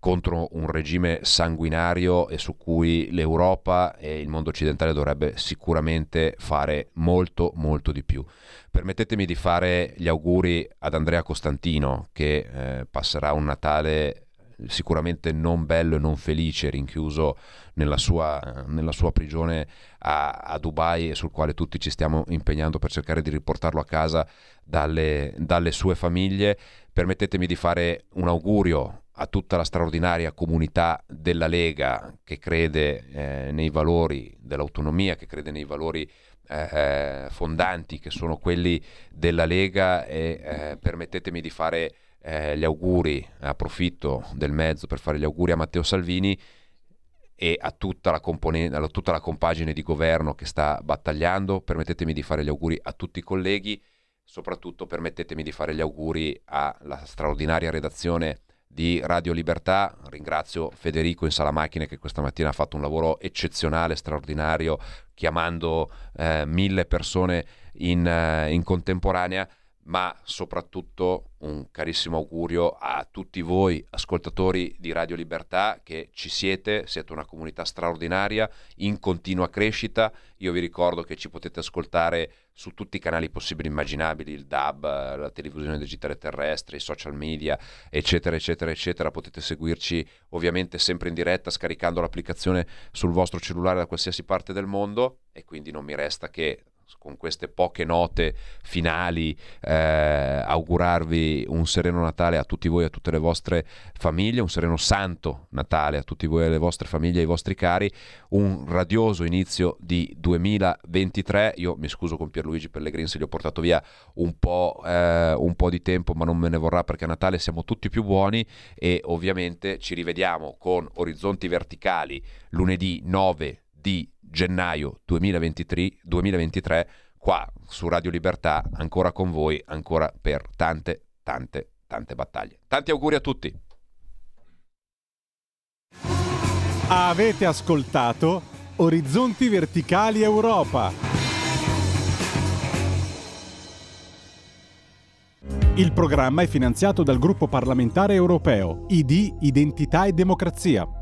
contro un regime sanguinario e su cui l'Europa e il mondo occidentale dovrebbe sicuramente fare molto molto di più. Permettetemi di fare gli auguri ad Andrea Costantino che eh, passerà un Natale sicuramente non bello e non felice, rinchiuso nella sua, nella sua prigione a, a, Dubai e sul quale tutti ci stiamo impegnando per cercare di riportarlo a casa dalle, dalle sue famiglie. Permettetemi di fare un augurio a tutta la straordinaria comunità della Lega che crede eh, nei valori dell'autonomia, che crede nei valori eh, eh, fondanti che sono quelli della Lega e eh, permettetemi di fare eh, gli auguri, approfitto del mezzo per fare gli auguri a Matteo Salvini e a tutta la, componen- a tutta la compagine di governo che sta battagliando, permettetemi di fare gli auguri a tutti i colleghi, soprattutto permettetemi di fare gli auguri alla straordinaria redazione di Radio Libertà. Ringrazio Federico in sala macchine che questa mattina ha fatto un lavoro eccezionale, straordinario, chiamando eh, mille persone in, eh, in contemporanea ma soprattutto un carissimo augurio a tutti voi ascoltatori di Radio Libertà che ci siete, siete una comunità straordinaria in continua crescita. Io vi ricordo che ci potete ascoltare su tutti i canali possibili e immaginabili, il DAB, la televisione digitale terrestre, i social media, eccetera, eccetera, eccetera. Potete seguirci ovviamente sempre in diretta scaricando l'applicazione sul vostro cellulare da qualsiasi parte del mondo e quindi non mi resta che con queste poche note finali eh, augurarvi un sereno Natale a tutti voi e a tutte le vostre famiglie, un sereno santo Natale a tutti voi e alle vostre famiglie e ai vostri cari, un radioso inizio di 2023. Io mi scuso con Pierluigi Pellegrini se gli ho portato via un po', eh, un po' di tempo, ma non me ne vorrà perché a Natale siamo tutti più buoni e ovviamente ci rivediamo con Orizzonti Verticali lunedì 9 di gennaio 2023, 2023 qua su Radio Libertà, ancora con voi, ancora per tante, tante, tante battaglie. Tanti auguri a tutti. Avete ascoltato Orizzonti Verticali Europa. Il programma è finanziato dal gruppo parlamentare europeo ID Identità e Democrazia